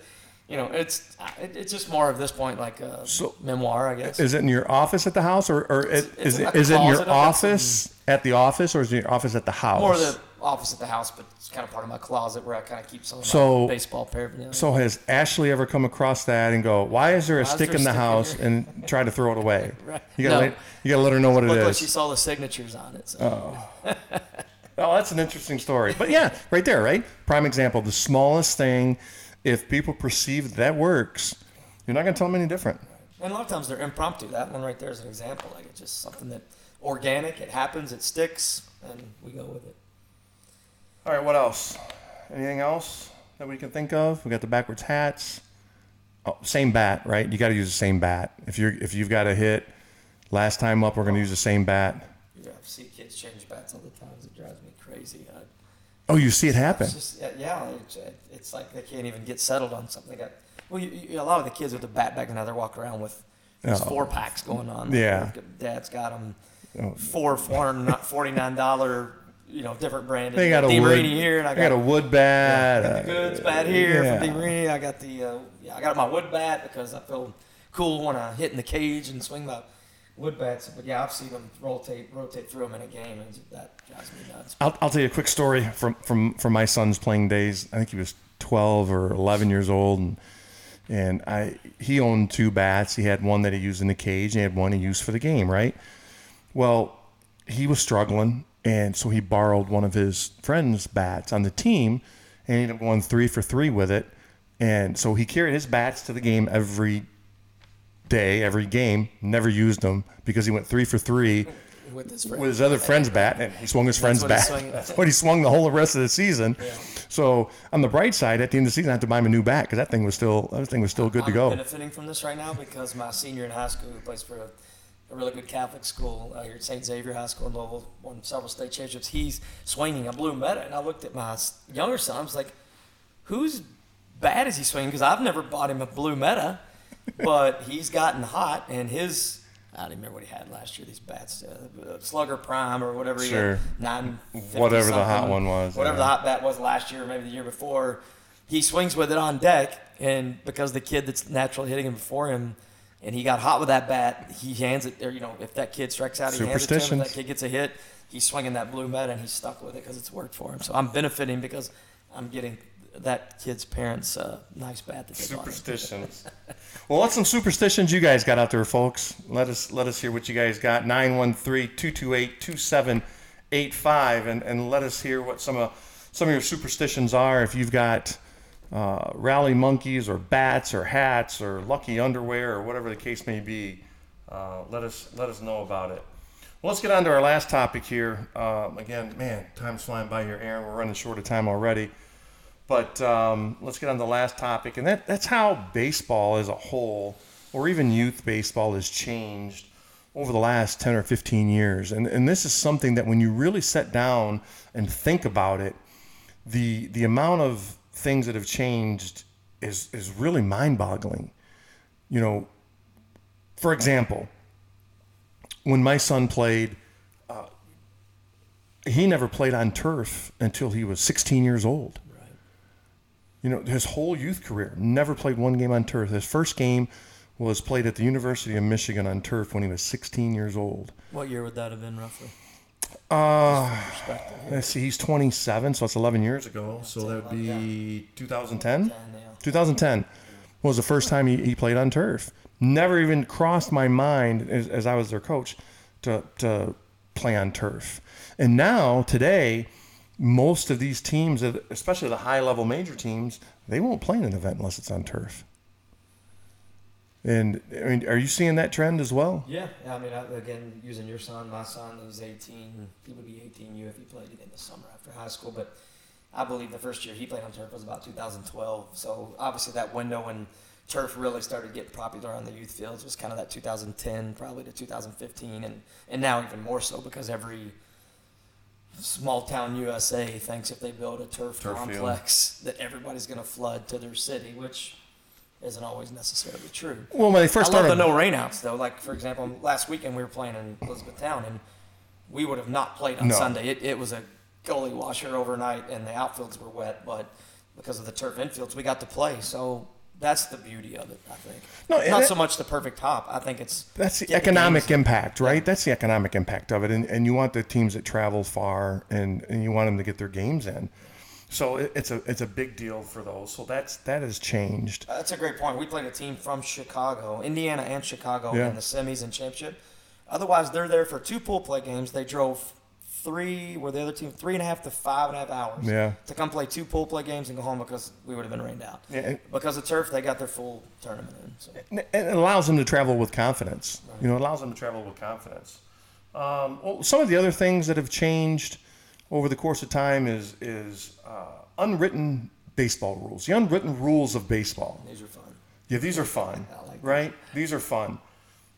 [SPEAKER 2] You know, it's it, it's just more of this point like a
[SPEAKER 1] So-
[SPEAKER 2] memoir, I guess.
[SPEAKER 1] Is it in your office at the house, or, or it, is
[SPEAKER 2] in
[SPEAKER 1] it is it in your
[SPEAKER 2] closet. I've got some-
[SPEAKER 1] office at the office, or is it in your office at the house?
[SPEAKER 2] More the office at the house, but it's kind of part of my closet where I kind of keep some of
[SPEAKER 1] So-
[SPEAKER 2] my baseball paraphernalia.
[SPEAKER 1] So has Ashley ever come across that and go, "Why is there a
[SPEAKER 2] Why
[SPEAKER 1] stick
[SPEAKER 2] there
[SPEAKER 1] in the house?"
[SPEAKER 2] here?
[SPEAKER 1] and try to throw it away?
[SPEAKER 2] Right.
[SPEAKER 1] You gotta
[SPEAKER 2] No.
[SPEAKER 1] let, you gotta let her know what it
[SPEAKER 2] Looked like she saw the signatures on it. So.
[SPEAKER 1] Oh. oh, that's an interesting story. But yeah, right there, right? Prime example. The smallest thing, if people perceive that works, you're not gonna tell them any different.
[SPEAKER 2] And a lot of times they're impromptu. That one right there is an example. Like it's just something that organic. It happens. It sticks, and we go with it.
[SPEAKER 1] All right, what else? Anything else that we can think of? We got the backwards hats. Oh, same bat, right? You got to use the same bat. If you're if you've got a hit, last time up, we're going to use the same bat.
[SPEAKER 2] Yeah, I see kids change bats all the time. It drives me crazy. I,
[SPEAKER 1] Oh, you see it happen.
[SPEAKER 2] Just yeah, it's, it's like they can't even get settled on something. They got well, you, you, a lot of the kids with the bat bag now they walk around with these
[SPEAKER 1] Oh.
[SPEAKER 2] four packs going on.
[SPEAKER 1] Yeah.
[SPEAKER 2] dad's got them
[SPEAKER 1] Oh.
[SPEAKER 2] four four hundred forty nine dollar you know different brand.
[SPEAKER 1] They got a wood.
[SPEAKER 2] Marini here, and I
[SPEAKER 1] I got a wood
[SPEAKER 2] yeah,
[SPEAKER 1] bat.
[SPEAKER 2] I got the
[SPEAKER 1] uh,
[SPEAKER 2] goods bat here
[SPEAKER 1] yeah.
[SPEAKER 2] from DeMarini. I got the uh, yeah, I got my wood bat because I feel cool when I hit in the cage and swing my wood bats. But yeah, I've seen them rotate rotate through them in a game, and that drives me nuts.
[SPEAKER 1] I'll, I'll tell you a quick story from, from, from my son's playing days. I think he was 12 or 11 years old, and and I he owned two bats. He had one that he used in the cage, and he had one he used for the game. Right. Well, he was struggling, and so he borrowed one of his friends' bats on the team, and he ended up going three for three with it. And so he carried his bats to the game every day, every game. Never used them because he went three for three
[SPEAKER 2] With friend.
[SPEAKER 1] with his other friend's bat, and he swung his friend's bat. That's what he swung the whole rest of the season. So on the bright side, at the end of the season, I had to buy him a new bat because that thing was still that thing was still good to
[SPEAKER 2] I'm
[SPEAKER 1] go.
[SPEAKER 2] benefiting from this right now because my senior in high school, who plays for a, really good Catholic school uh, here at St. Xavier High School in Louisville, won several state championships. He's swinging a blue Meta, and I looked at my younger son. I was like, "Who's bad is he swinging?" Because I've never bought him a blue Meta, but he's gotten hot, and his I don't even remember what he had last year. These bats, uh, Slugger Prime or whatever.
[SPEAKER 1] Sure.
[SPEAKER 2] nine
[SPEAKER 1] Whatever the hot one was,
[SPEAKER 2] Whatever
[SPEAKER 1] yeah.
[SPEAKER 2] the hot bat was last year, maybe the year before. he swings with it on deck, and because the kid that's naturally hitting him before him, and he got hot with that bat, he hands it. Or you know, if that kid strikes out, he hands it to him. If that kid gets a hit, he's swinging that blue met, and he's stuck with it because it's worked for him. So I'm benefiting because I'm getting that kid's parents a nice bat that they.
[SPEAKER 1] Superstitions. well, what's some superstitions you guys got out there, folks? Let us let us hear what you guys got. 913-228-2785 and and let us hear what some of some of your superstitions are. If you've got uh, rally monkeys or bats or hats or lucky underwear or whatever the case may be, uh, let us let us know about it. Well, let's get on to our last topic here. Um, again, man, time's flying by here, Aaron. We're running short of time already. But um, let's get on to the last topic, and that, that's how baseball as a whole, or even youth baseball, has changed over the last 10 or 15 years. And, and this is something that when you really sit down and think about it, the, the amount of things that have changed is, is really mind boggling. You know, for example, when my son played, uh, he never played on turf until he was 16 years old. You know, his whole youth career, never played one game on turf. His first game was played at the University of Michigan on turf when he was 16 years old.
[SPEAKER 2] What year would that have been roughly?
[SPEAKER 1] Uh, let's see, he's 27, so it's 11 years ago. So that would be 2010? 2010 was the first time he, he played on turf. Never even crossed my mind as, as I was their coach to, to play on turf. And now, today, most of these teams, especially the high level major teams, they won't play in an event unless it's on turf. And I mean, are you seeing that trend as well?
[SPEAKER 2] Yeah, I mean, I, again, using your son, my son, he's 18. He would be 18 U if he played it in the summer after high school. But I believe the first year he played on turf was about 2012. So obviously that window when turf really started getting popular on the youth fields was kind of that 2010, probably to 2015, and and now even more so because every small town USA thinks if they build a turf,
[SPEAKER 1] Turf field.
[SPEAKER 2] complex that everybody's going to flood to their city, which isn't always necessarily true.
[SPEAKER 1] Well, when they first
[SPEAKER 2] I love
[SPEAKER 1] started,
[SPEAKER 2] the no rainouts though. Like for example, last weekend we were playing in Elizabethtown, and we would have not played on
[SPEAKER 1] No.
[SPEAKER 2] Sunday. It, it was a gully washer overnight, and the outfields were wet, but because of the turf infields, we got to play. So that's the beauty of it. I think.
[SPEAKER 1] No,
[SPEAKER 2] not so much the perfect hop. I think it's
[SPEAKER 1] That's the economic
[SPEAKER 2] games-
[SPEAKER 1] impact, right? That's the economic impact of it, and, and you want the teams that travel far, and, and you want them to get their games in. So it, it's a it's a big deal for those. So that's that has changed.
[SPEAKER 2] That's a great point. We played a team from Chicago, Indiana, and Chicago
[SPEAKER 1] Yeah.
[SPEAKER 2] in the semis and championship. Otherwise, they're there for two pool play games. They drove three, were the other team three and a half to five and a half hours
[SPEAKER 1] Yeah.
[SPEAKER 2] to come play two pool play games and go home because we would have been rained out.
[SPEAKER 1] Yeah,
[SPEAKER 2] Because of turf, they got their full tournament in. So.
[SPEAKER 1] And it allows them to travel with confidence. You know, it allows them to travel with confidence. Um, well, some of the other things that have changed over the course of time is is uh, unwritten baseball rules. The unwritten rules of baseball.
[SPEAKER 2] These are fun.
[SPEAKER 1] Yeah, these are fun,
[SPEAKER 2] I like
[SPEAKER 1] right? These are fun.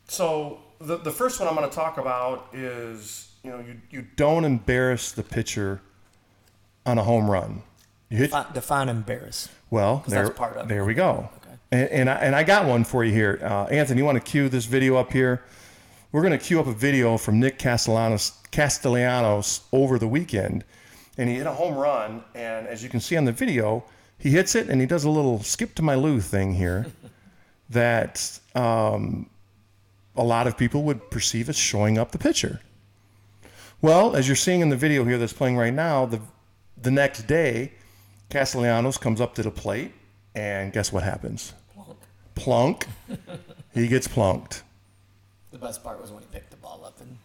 [SPEAKER 1] So the the first one I'm going to talk about is you know you you don't embarrass the pitcher on a home run. You hit
[SPEAKER 2] Define, define embarrass.
[SPEAKER 1] well. There,
[SPEAKER 2] that's part of it.
[SPEAKER 1] there we go.
[SPEAKER 2] Okay.
[SPEAKER 1] And and I, and I got one for you here, uh, Anthony. You want to cue this video up here? We're going to cue up a video from Nick Castellanos Castellanos over the weekend, and he hit a home run. And as you can see on the video, he hits it and he does a little skip to my loo thing here that um, a lot of people would perceive as showing up the pitcher. Well, as you're seeing in the video here that's playing right now, the the next day, Castellanos comes up to the plate, and guess what happens? Plunk. Plunk. he gets plunked.
[SPEAKER 2] Best part was when he picked the ball up and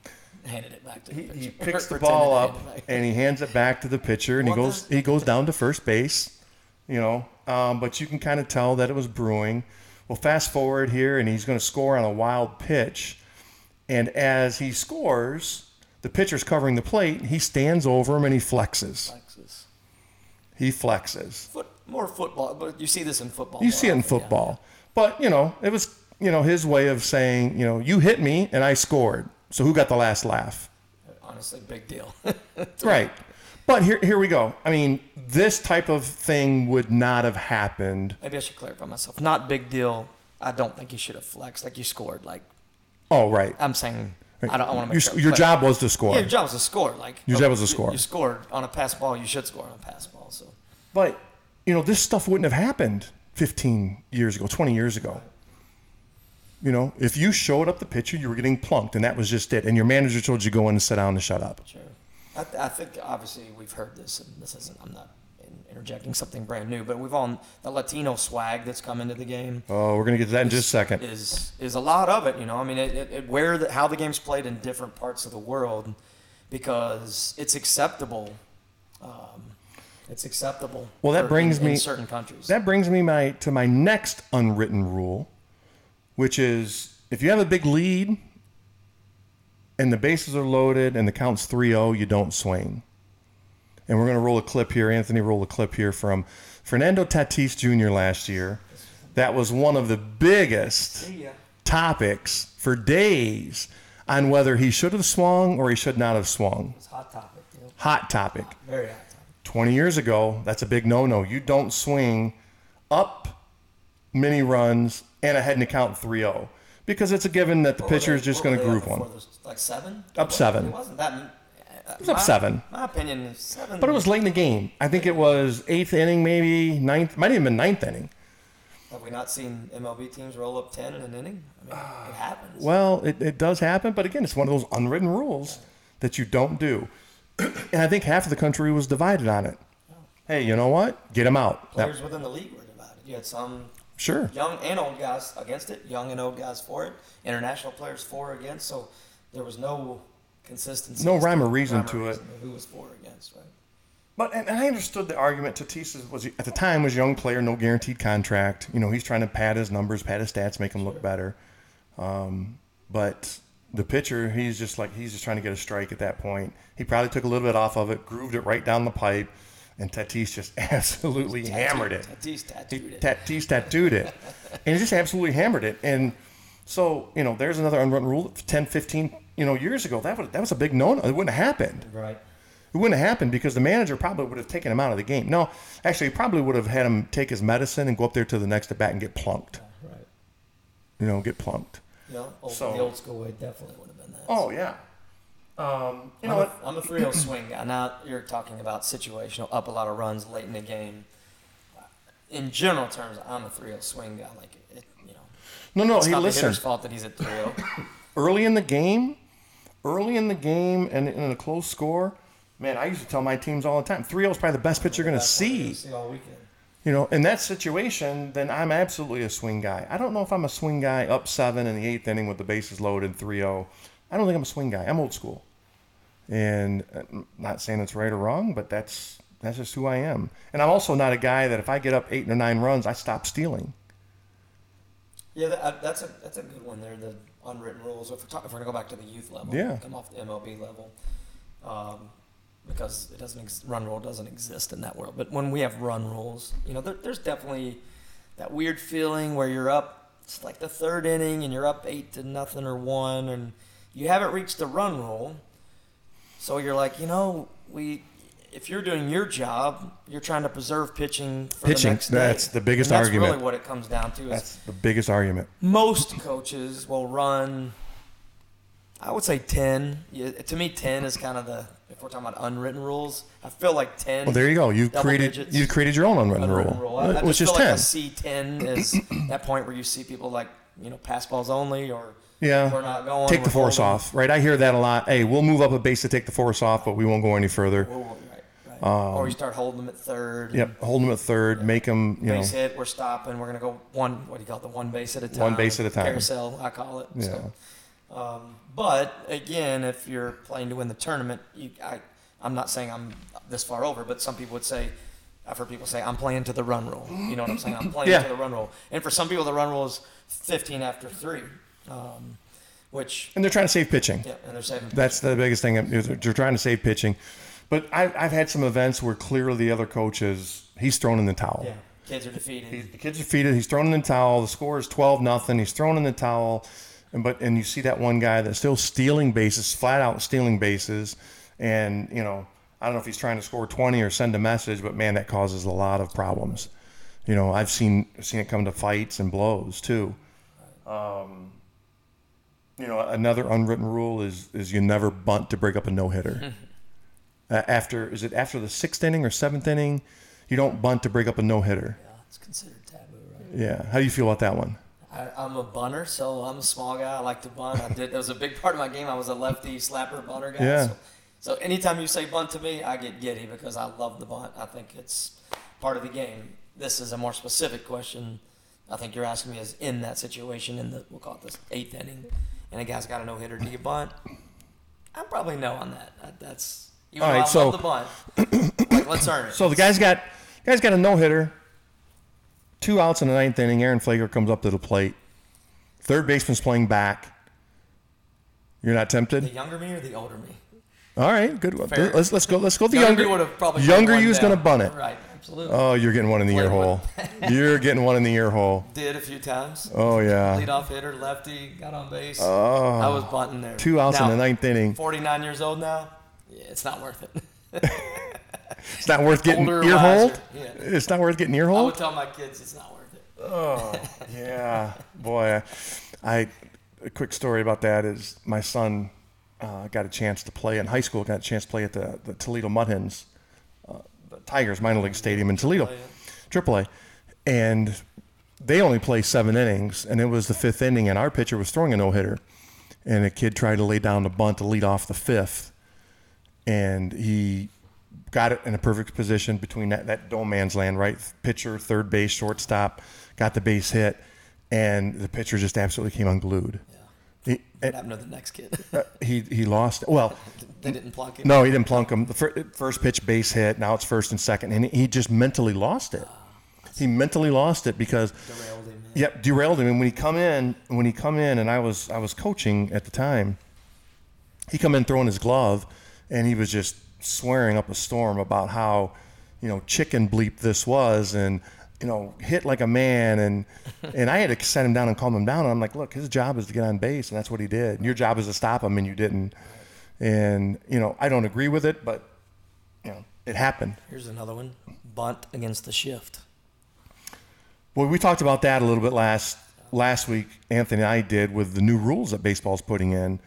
[SPEAKER 2] handed it back to
[SPEAKER 1] He,
[SPEAKER 2] the pitcher.
[SPEAKER 1] he picks the ball up and he hands it back to the pitcher, and he goes
[SPEAKER 2] the-
[SPEAKER 1] he goes down to first base. You know, um, but you can kind of tell that it was brewing. Well, fast forward here, and he's going to score on a wild pitch, and as he scores, the pitcher's covering the plate. He stands over him and he flexes.
[SPEAKER 2] Texas.
[SPEAKER 1] He flexes.
[SPEAKER 2] Foot, more football, but you see this in football.
[SPEAKER 1] You see it in
[SPEAKER 2] often, yeah.
[SPEAKER 1] football. But, you know, it was, you know, his way of saying, you know, you hit me and I scored. So who got the last laugh?
[SPEAKER 2] Honestly, big deal.
[SPEAKER 1] Right. But here here we go. I mean, this type of thing would not have happened.
[SPEAKER 2] Maybe I should clarify myself. Not big deal. I don't think you should have flexed like you scored. Like
[SPEAKER 1] Oh, right.
[SPEAKER 2] I'm saying, I don't. I want to
[SPEAKER 1] Your,
[SPEAKER 2] make sure.
[SPEAKER 1] your job was to score.
[SPEAKER 2] Yeah, your job was to score. Like
[SPEAKER 1] Your job was to
[SPEAKER 2] you-
[SPEAKER 1] score.
[SPEAKER 2] You scored on a pass ball. You should score on a pass ball. So
[SPEAKER 1] But, you know, this stuff wouldn't have happened 15 years ago, 20 years ago. You know, if you showed up the pitcher, you were getting plunked, and that was just it. And your manager told you to go in and sit down and shut up.
[SPEAKER 2] Sure. I, th- I think obviously we've heard this, and this isn't. I'm not interjecting something brand new, but we've all the Latino swag that's come into the game
[SPEAKER 1] Oh, we're gonna get to that in just a second.
[SPEAKER 2] is is a lot of it. You know, I mean, it, it, it where the, how the game's played in different parts of the world, because it's acceptable. Um, it's acceptable.
[SPEAKER 1] Well, that
[SPEAKER 2] for-
[SPEAKER 1] brings
[SPEAKER 2] in,
[SPEAKER 1] me-
[SPEAKER 2] in certain countries.
[SPEAKER 1] That brings me my to my next unwritten rule, which is if you have a big lead and the bases are loaded and the count's 3-0, you don't swing. And we're going to roll a clip here. Anthony, roll a clip here from Fernando Tatis Jr. last year. That was one of the biggest topics for days on whether he should have swung or he should not have swung.
[SPEAKER 2] Hot topic. You know?
[SPEAKER 1] Hot topic.
[SPEAKER 2] Very hot topic.
[SPEAKER 1] 20 years ago, that's a big no no. You don't swing up many runs and ahead in the count 3 0 because it's a given that the
[SPEAKER 2] What
[SPEAKER 1] pitcher is just going to groove one.
[SPEAKER 2] Like seven?
[SPEAKER 1] Up seven.
[SPEAKER 2] It wasn't that. It
[SPEAKER 1] was up seven.
[SPEAKER 2] My opinion is seven.
[SPEAKER 1] But it was late in the game. I think it was eighth inning, maybe ninth, might have been ninth inning.
[SPEAKER 2] Have we not seen MLB teams roll up ten in an inning? I mean, it happens.
[SPEAKER 1] Well, it, it does happen, but again, it's one of those unwritten rules that you don't do. and I think half of the country was divided on it. Oh. Hey, you know what? Get him out. That-
[SPEAKER 2] Players within the league were divided. You had some
[SPEAKER 1] sure.
[SPEAKER 2] young and old guys against it, young and old guys for it, international players for or against. So there was no consistency.
[SPEAKER 1] No rhyme or reason
[SPEAKER 2] rhyme or
[SPEAKER 1] to it.
[SPEAKER 2] reason Who was for or against, right?
[SPEAKER 1] But and, and I understood the argument. Tatis was at the time was a young player, no guaranteed contract. You know, he's trying to pad his numbers, pad his stats, make him look better. Um, but the pitcher, he's just like he's just trying to get a strike at that point. He probably took a little bit off of it, grooved it right down the pipe, and Tatis just absolutely hammered it.
[SPEAKER 2] Tatis tattooed it.
[SPEAKER 1] Tatis tattooed it. and he just absolutely hammered it. And so, you know, there's another unwritten rule 10, 15, you know, years ago. That was, that was a big no no. It wouldn't have happened.
[SPEAKER 2] right.
[SPEAKER 1] It wouldn't have happened because the manager probably would have taken him out of the game. No, actually, he probably would have had him take his medicine and go up there to the next at bat and get plunked.
[SPEAKER 2] Right.
[SPEAKER 1] You know, get plunked.
[SPEAKER 2] Know, old,
[SPEAKER 1] So-
[SPEAKER 2] the old school way definitely would have been that.
[SPEAKER 1] Oh, yeah. Um, you know
[SPEAKER 2] a, I'm a 3 0 swing guy. Now, you're talking about situational, up a lot of runs late in the game. In general terms, I'm a 3 0 swing guy. Like, it, you know,
[SPEAKER 1] No, no,
[SPEAKER 2] it's
[SPEAKER 1] hey,
[SPEAKER 2] not the
[SPEAKER 1] listen.
[SPEAKER 2] hitter's fault that he's at 3 0.
[SPEAKER 1] Early in the game, early in the game and in a close score, man, I used to tell my teams all the time 3 0 is probably the best pitch you're going to see.
[SPEAKER 2] see all weekend.
[SPEAKER 1] You know, in that situation, then I'm absolutely a swing guy. I don't know if I'm a swing guy up seven in the eighth inning with the bases loaded 3 0. I don't think I'm a swing guy. I'm old school. And uh, not saying it's right or wrong, but that's that's just who I am. And I'm also not a guy that if I get up eight or nine runs, I stop stealing.
[SPEAKER 2] Yeah, that, uh, that's a that's a good one there. The unwritten rules. If we're, talk, if we're gonna go back to the youth level,
[SPEAKER 1] Yeah.
[SPEAKER 2] come off the MLB level, um, because it doesn't ex- run rule doesn't exist in that world. But when we have run rules, you know, there, there's definitely that weird feeling where you're up. It's like the third inning and you're up eight to nothing or one, and you haven't reached the run rule. So you're like, you know, we. If you're doing your job, you're trying to preserve pitching for
[SPEAKER 1] Pitching,
[SPEAKER 2] the next day.
[SPEAKER 1] that's the biggest
[SPEAKER 2] that's
[SPEAKER 1] argument.
[SPEAKER 2] really what it comes down to. Is
[SPEAKER 1] That's the biggest argument.
[SPEAKER 2] most coaches will run i would say 10 yeah, to me 10 is kind of the if we're talking about unwritten rules i feel like 10
[SPEAKER 1] Well, there you go. You created
[SPEAKER 2] digits.
[SPEAKER 1] you created your own unwritten,
[SPEAKER 2] unwritten
[SPEAKER 1] rule,
[SPEAKER 2] rule i, I
[SPEAKER 1] which
[SPEAKER 2] just
[SPEAKER 1] is ten.
[SPEAKER 2] like a c10 is that point where you see people like you know pass balls only or
[SPEAKER 1] yeah.
[SPEAKER 2] we're not going
[SPEAKER 1] Take the force
[SPEAKER 2] holding.
[SPEAKER 1] off, right? I hear that a lot. Hey, we'll move up a base to take the force off, but we won't go any further.
[SPEAKER 2] Right, right. or you start holding them at third
[SPEAKER 1] Um, Yep, hold them at third, make them, you know,
[SPEAKER 2] base hit we're stopping we're going to go one what do you call it the one base at a time
[SPEAKER 1] One base at a time.
[SPEAKER 2] carousel i call it
[SPEAKER 1] yeah.
[SPEAKER 2] so. Um, but again, if you're playing to win the tournament, you, I, I'm not saying I'm this far over, but some people would say, I've heard people say, I'm playing to the run rule. You know what I'm saying? I'm playing
[SPEAKER 1] Yeah.
[SPEAKER 2] to the run rule. And for some people, the run rule is 15 after three, um, which,
[SPEAKER 1] And they're trying to save pitching.
[SPEAKER 2] yeah, and they're saving.
[SPEAKER 1] That's the biggest thing. is They're trying to save pitching. But I've, I've had some events where clearly the other coaches, he's thrown in the towel.
[SPEAKER 2] yeah, kids are defeated.
[SPEAKER 1] He, the kid's are defeated. He's thrown in the towel. The score is twelve nothing. He's thrown in the towel, and but and you see that one guy that's still stealing bases, flat out stealing bases, and you know I don't know if he's trying to score twenty or send a message, but man, that causes a lot of problems. You know, I've seen seen it come to fights and blows too. Um, you know, another unwritten rule is is you never bunt to break up a no hitter. uh, after is it after the sixth inning or seventh inning? You don't bunt to break up a no hitter.
[SPEAKER 2] Yeah, it's considered taboo, right?
[SPEAKER 1] Yeah. How do you feel about that one?
[SPEAKER 2] I, I'm a bunter, so I'm a small guy. I like to bunt. I did. That was a big part of my game. I was a lefty slapper bunter guy.
[SPEAKER 1] Yeah.
[SPEAKER 2] So, so anytime you say bunt to me, I get giddy because I love the bunt. I think it's part of the game. This is a more specific question. I think you're asking me is in that situation in the we'll call it the eighth inning, and a guy's got a no hitter. Do you bunt? I'm probably no on that. That- That's even
[SPEAKER 1] All
[SPEAKER 2] though I
[SPEAKER 1] so-
[SPEAKER 2] the bunt. like, let's earn it.
[SPEAKER 1] So the guy's got guy's got a no hitter. Two outs in the ninth inning. Aaron Flaker comes up to the plate. Third baseman's playing back. You're not tempted.
[SPEAKER 2] the younger me or the older me?
[SPEAKER 1] All right, good.
[SPEAKER 2] Fair.
[SPEAKER 1] Let's let's go. Let's go. The
[SPEAKER 2] Younger,
[SPEAKER 1] younger
[SPEAKER 2] me would have probably
[SPEAKER 1] younger you's
[SPEAKER 2] down.
[SPEAKER 1] gonna bunt it.
[SPEAKER 2] Right, absolutely.
[SPEAKER 1] Oh, you're getting one in the ear hole. you're getting one in the ear hole.
[SPEAKER 2] Did a few times.
[SPEAKER 1] Oh yeah.
[SPEAKER 2] Leadoff hitter, lefty, got on base.
[SPEAKER 1] Oh.
[SPEAKER 2] I was bunting there.
[SPEAKER 1] Two outs in the ninth inning.
[SPEAKER 2] 49 years old now. Yeah, it's not worth it.
[SPEAKER 1] It's not worth getting
[SPEAKER 2] Older,
[SPEAKER 1] ear holed.
[SPEAKER 2] Yeah.
[SPEAKER 1] It's not worth getting ear
[SPEAKER 2] hole.
[SPEAKER 1] I
[SPEAKER 2] would tell my kids it's not worth it.
[SPEAKER 1] Oh, yeah, boy. I a quick story about that is my son uh, got a chance to play in high school. Got a chance to play at the, the Toledo Mud Hens, the Tigers minor league stadium in Toledo, AAA, and they only play seven innings, and it was the fifth inning, and our pitcher was throwing a no hitter, and a kid tried to lay down the bunt to lead off the fifth, and he got it in a perfect position between that, that dome man's land, right? Pitcher, third base, shortstop, got the base hit, and the pitcher just absolutely came unglued. He,
[SPEAKER 2] What happened to the next kid?
[SPEAKER 1] uh, he, he lost. Well,
[SPEAKER 2] they didn't plunk it.
[SPEAKER 1] no, he didn't plunk him. The fir- first pitch base hit. Now it's first and second, and he just mentally lost it. He mentally lost it because
[SPEAKER 2] Derailed him.
[SPEAKER 1] Yep, derailed him. And when he come in, when he come in, and I was I was coaching at the time. He come in throwing his glove, and he was just swearing up a storm about how, you know, chicken bleep this was, and you know, hit like a man, and and I had to set him down and calm him down. And I'm like, look, his job is to get on base, and that's what he did. Your job is to stop him, and you didn't. And you know, I don't agree with it, but you know, it happened.
[SPEAKER 2] Here's another one. Bunt against the shift.
[SPEAKER 1] Well, we talked about that a little bit last last week. Anthony and I did with the new rules that baseball's putting in.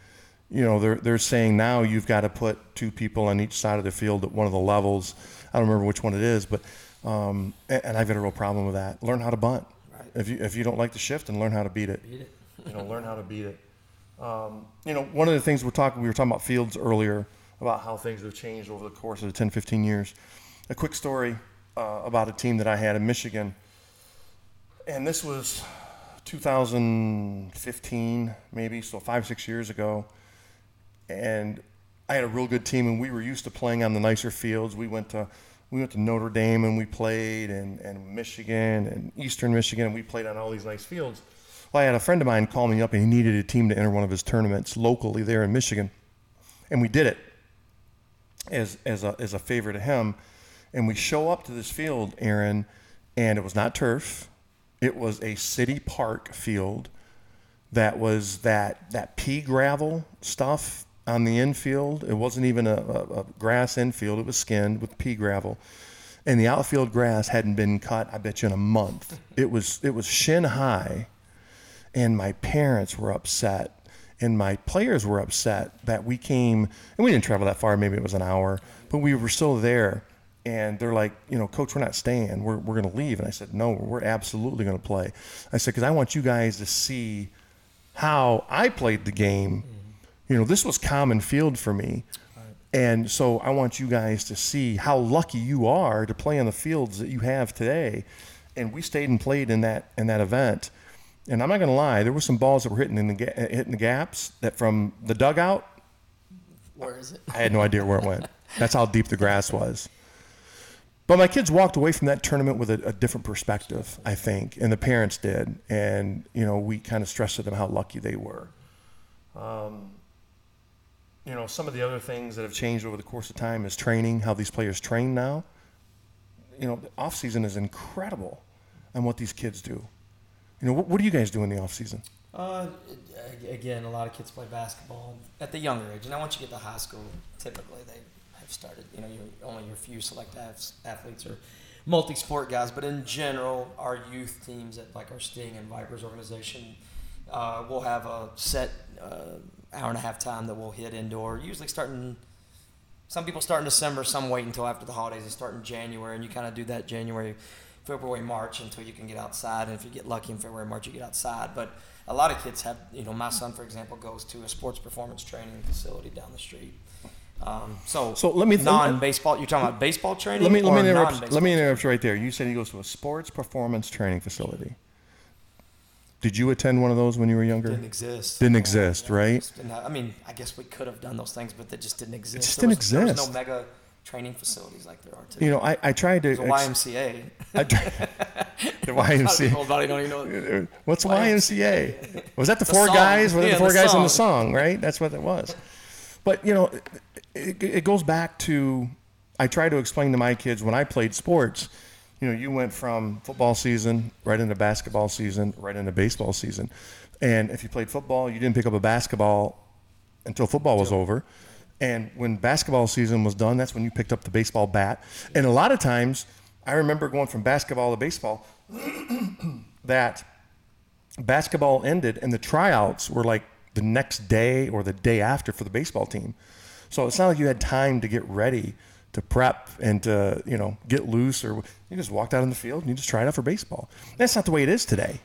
[SPEAKER 1] You know, they're they're saying now you've got to put two people on each side of the field at one of the levels. I don't remember which one it is, but um, and, and I've got a real problem with that. Learn how to bunt.
[SPEAKER 2] Right.
[SPEAKER 1] If you if you don't like the shift, and learn how to beat it.
[SPEAKER 2] Beat it.
[SPEAKER 1] You know, learn how to beat it. Um, you know, one of the things we're talking, we were talking about fields earlier, about how things have changed over the course of the 10, 15 years. A quick story uh, about a team that I had in Michigan, and this was 2015, maybe, so five, six years ago. And I had a real good team, and we were used to playing on the nicer fields. We went to we went to Notre Dame and we played, and, and Michigan and Eastern Michigan, and we played on all these nice fields. Well, I had a friend of mine call me up, and he needed a team to enter one of his tournaments locally there in Michigan, and we did it as as a as a favor to him. And we show up to this field, Aaron, and it was not turf; it was a city park field that was that that pea gravel stuff on the infield. It wasn't even a, a, a grass infield; it was skinned with pea gravel, and the outfield grass hadn't been cut. I bet you in a month. It was it was shin high, and my parents were upset. And my players were upset that we came, and we didn't travel that far. Maybe it was an hour, but we were still there. And they're like, you know, coach, we're not staying. We're, we're going to leave. And I said, no, we're absolutely going to play. I said, because I want you guys to see how I played the game. You know, this was common field for me. And so I want you guys to see how lucky you are to play on the fields that you have today. And we stayed and played in that in that event. And I'm not going to lie, there were some balls that were hitting in the ga- hitting the gaps that from the dugout,
[SPEAKER 2] Where is it?
[SPEAKER 1] I had no idea where it went. That's how deep the grass was. But my kids walked away from that tournament with a, a different perspective, I think, and the parents did. And you know, we kind of stressed to them how lucky they were. Um, you know, some of the other things that have changed over the course of time is training, how these players train now. You know, the off season is incredible on what these kids do. You know, what, what do you guys do in the off season?
[SPEAKER 2] Uh, again, a lot of kids play basketball at the younger age. Now, once you get to high school, typically they have started. You know, only your few select athletes or multi-sport guys. But in general, our youth teams at like our Sting and Vipers organization, uh, we'll have a set uh, hour and a half time that we'll hit indoor. Usually starting some people start in December, some wait until after the holidays and start in January, and you kind of do that January, February, March until you can get outside. And if you get lucky in February, March, you get outside. But a lot of kids have, you know, my son, for example, goes to a sports performance training facility down the street. Um, so,
[SPEAKER 1] So let me th-
[SPEAKER 2] non-baseball. You're talking about baseball training.
[SPEAKER 1] Let me let me interrupt. Let me interrupt you right there. You said he goes to a sports performance training facility. Did you attend one of those when you were younger?
[SPEAKER 2] Didn't exist.
[SPEAKER 1] Didn't exist, right?
[SPEAKER 2] I mean, I guess we could have done those things, but they just didn't exist.
[SPEAKER 1] It
[SPEAKER 2] just
[SPEAKER 1] didn't
[SPEAKER 2] was- There was
[SPEAKER 1] exist.
[SPEAKER 2] no mega training facilities like there are today.
[SPEAKER 1] You know, I, I tried to.
[SPEAKER 2] the YMCA.
[SPEAKER 1] I tried, the
[SPEAKER 2] A lot of
[SPEAKER 1] YMCA.
[SPEAKER 2] people don't even know.
[SPEAKER 1] What's YMCA? Was that the, four
[SPEAKER 2] song.
[SPEAKER 1] guys? It
[SPEAKER 2] Yeah,
[SPEAKER 1] the four
[SPEAKER 2] the
[SPEAKER 1] guys in the
[SPEAKER 2] song.
[SPEAKER 1] song, right? That's what it was. But you know, it, it goes back to I try to explain to my kids when I played sports. You know, you went from football season right into basketball season, right into baseball season, and if you played football, you didn't pick up a basketball until football was over. And when basketball season was done, that's when you picked up the baseball bat. And a lot of times, I remember going from basketball to baseball that basketball ended and the tryouts were like the next day or the day after for the baseball team. So it's not like you had time to get ready to prep and to, you know, get loose or you just walked out in the field and you just tried out for baseball. That's not the way it is today.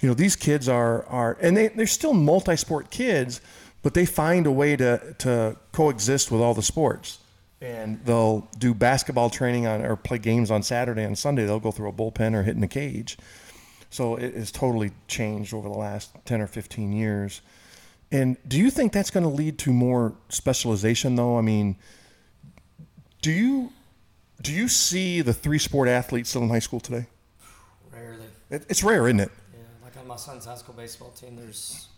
[SPEAKER 1] You know, these kids are are and they, they're still multi-sport kids, but they find a way to to coexist with all the sports. And they'll do basketball training on or play games on Saturday and Sunday. They'll go through a bullpen or hit in a cage. So it has totally changed over the last 10 or 15 years. And do you think that's going to lead to more specialization though? I mean, do you do you see the three sport athletes still in high school today?
[SPEAKER 2] Rarely.
[SPEAKER 1] It, it's rare, isn't it?
[SPEAKER 2] Yeah, like on my son's high school baseball team, there's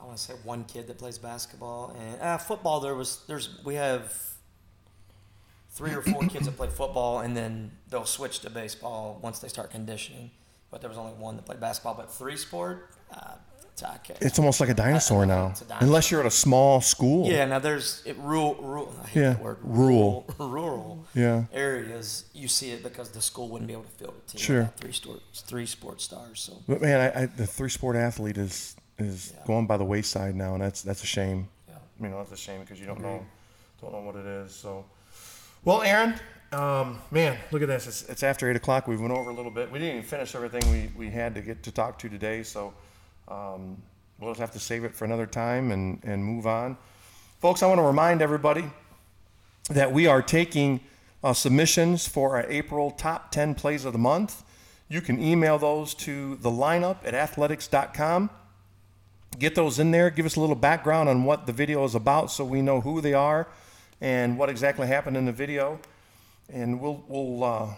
[SPEAKER 2] I want to say one kid that plays basketball and uh, football. There was there's we have three or four kids that play football, and then they'll switch to baseball once they start conditioning. But there was only one that played basketball. But three sport, uh, it's okay.
[SPEAKER 1] It's almost like a dinosaur now.
[SPEAKER 2] It's a dinosaur.
[SPEAKER 1] Unless you're at a small school.
[SPEAKER 2] Yeah, now there's it rural, rural I hate
[SPEAKER 1] Yeah,
[SPEAKER 2] word,
[SPEAKER 1] rural.
[SPEAKER 2] rural
[SPEAKER 1] Yeah.
[SPEAKER 2] areas. You see it because the school wouldn't be able to field a team.
[SPEAKER 1] Sure.
[SPEAKER 2] three sports, three sports stars. So
[SPEAKER 1] But man, I, I, the three sport athlete is is
[SPEAKER 2] Yeah.
[SPEAKER 1] going by the wayside now, and that's that's a shame.
[SPEAKER 2] yeah.
[SPEAKER 1] You know, that's a shame because you don't know don't know what it is. So, well, Aaron, um, man, look at this. It's, it's after eight o'clock. We went over a little bit. We didn't even finish everything we, we had to get to talk to today. So, um, we'll just have to save it for another time and and move on. Folks, I want to remind everybody that we are taking uh, submissions for our April top 10 plays of the month. You can email those to the lineup at athletx.com. Get those in there. Give us a little background on what the video is about so we know who they are and what exactly happened in the video. And we'll, we'll uh,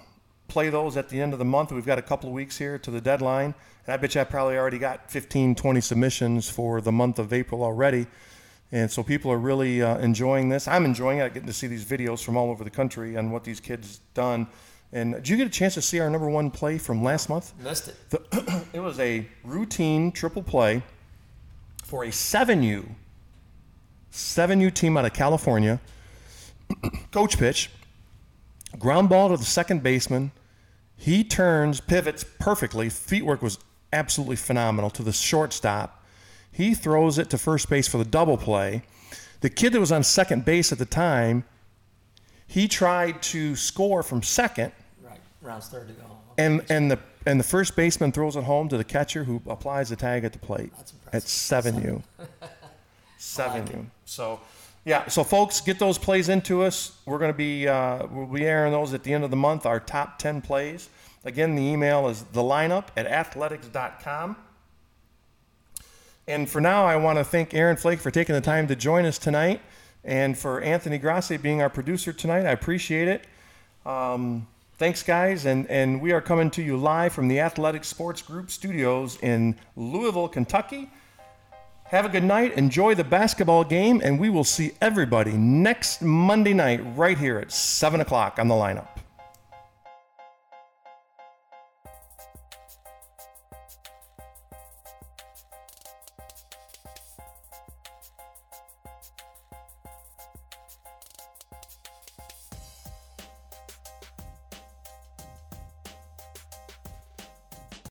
[SPEAKER 1] play those at the end of the month. We've got a couple of weeks here to the deadline. And I bet you I probably already got 15, 20 submissions for the month of April already. And so people are really uh, enjoying this. I'm enjoying it. Getting to see these videos from all over the country and what these kids done. And did you get a chance to see our number one play from last month?
[SPEAKER 2] Missed it.
[SPEAKER 1] The, it was a routine triple play for a 7U, 7U team out of California. Coach pitch, ground ball to the second baseman. He turns, pivots perfectly. Feet work was absolutely phenomenal to the shortstop. He throws it to first base for the double play. The kid that was on second base at the time, he tried to score from second,
[SPEAKER 2] Right, rounds third to go.
[SPEAKER 1] and and the and the first baseman throws it home to the catcher who applies the tag at the plate.
[SPEAKER 2] That's impressive.
[SPEAKER 1] At seven U. seven U. So yeah, so folks, get those plays into us. We're going to be uh, we'll be airing those at the end of the month. Our top ten plays. Again, the email is the lineup at athletx.com. And for now, I want to thank Aaron Flaker for taking the time to join us tonight, and for Anthony Grassi being our producer tonight. I appreciate it. Um, thanks, guys, and and we are coming to you live from the Athletx Sports Group studios in Louisville, Kentucky. Have a good night. Enjoy the basketball game, and we will see everybody next Monday night right here at seven o'clock on the lineup.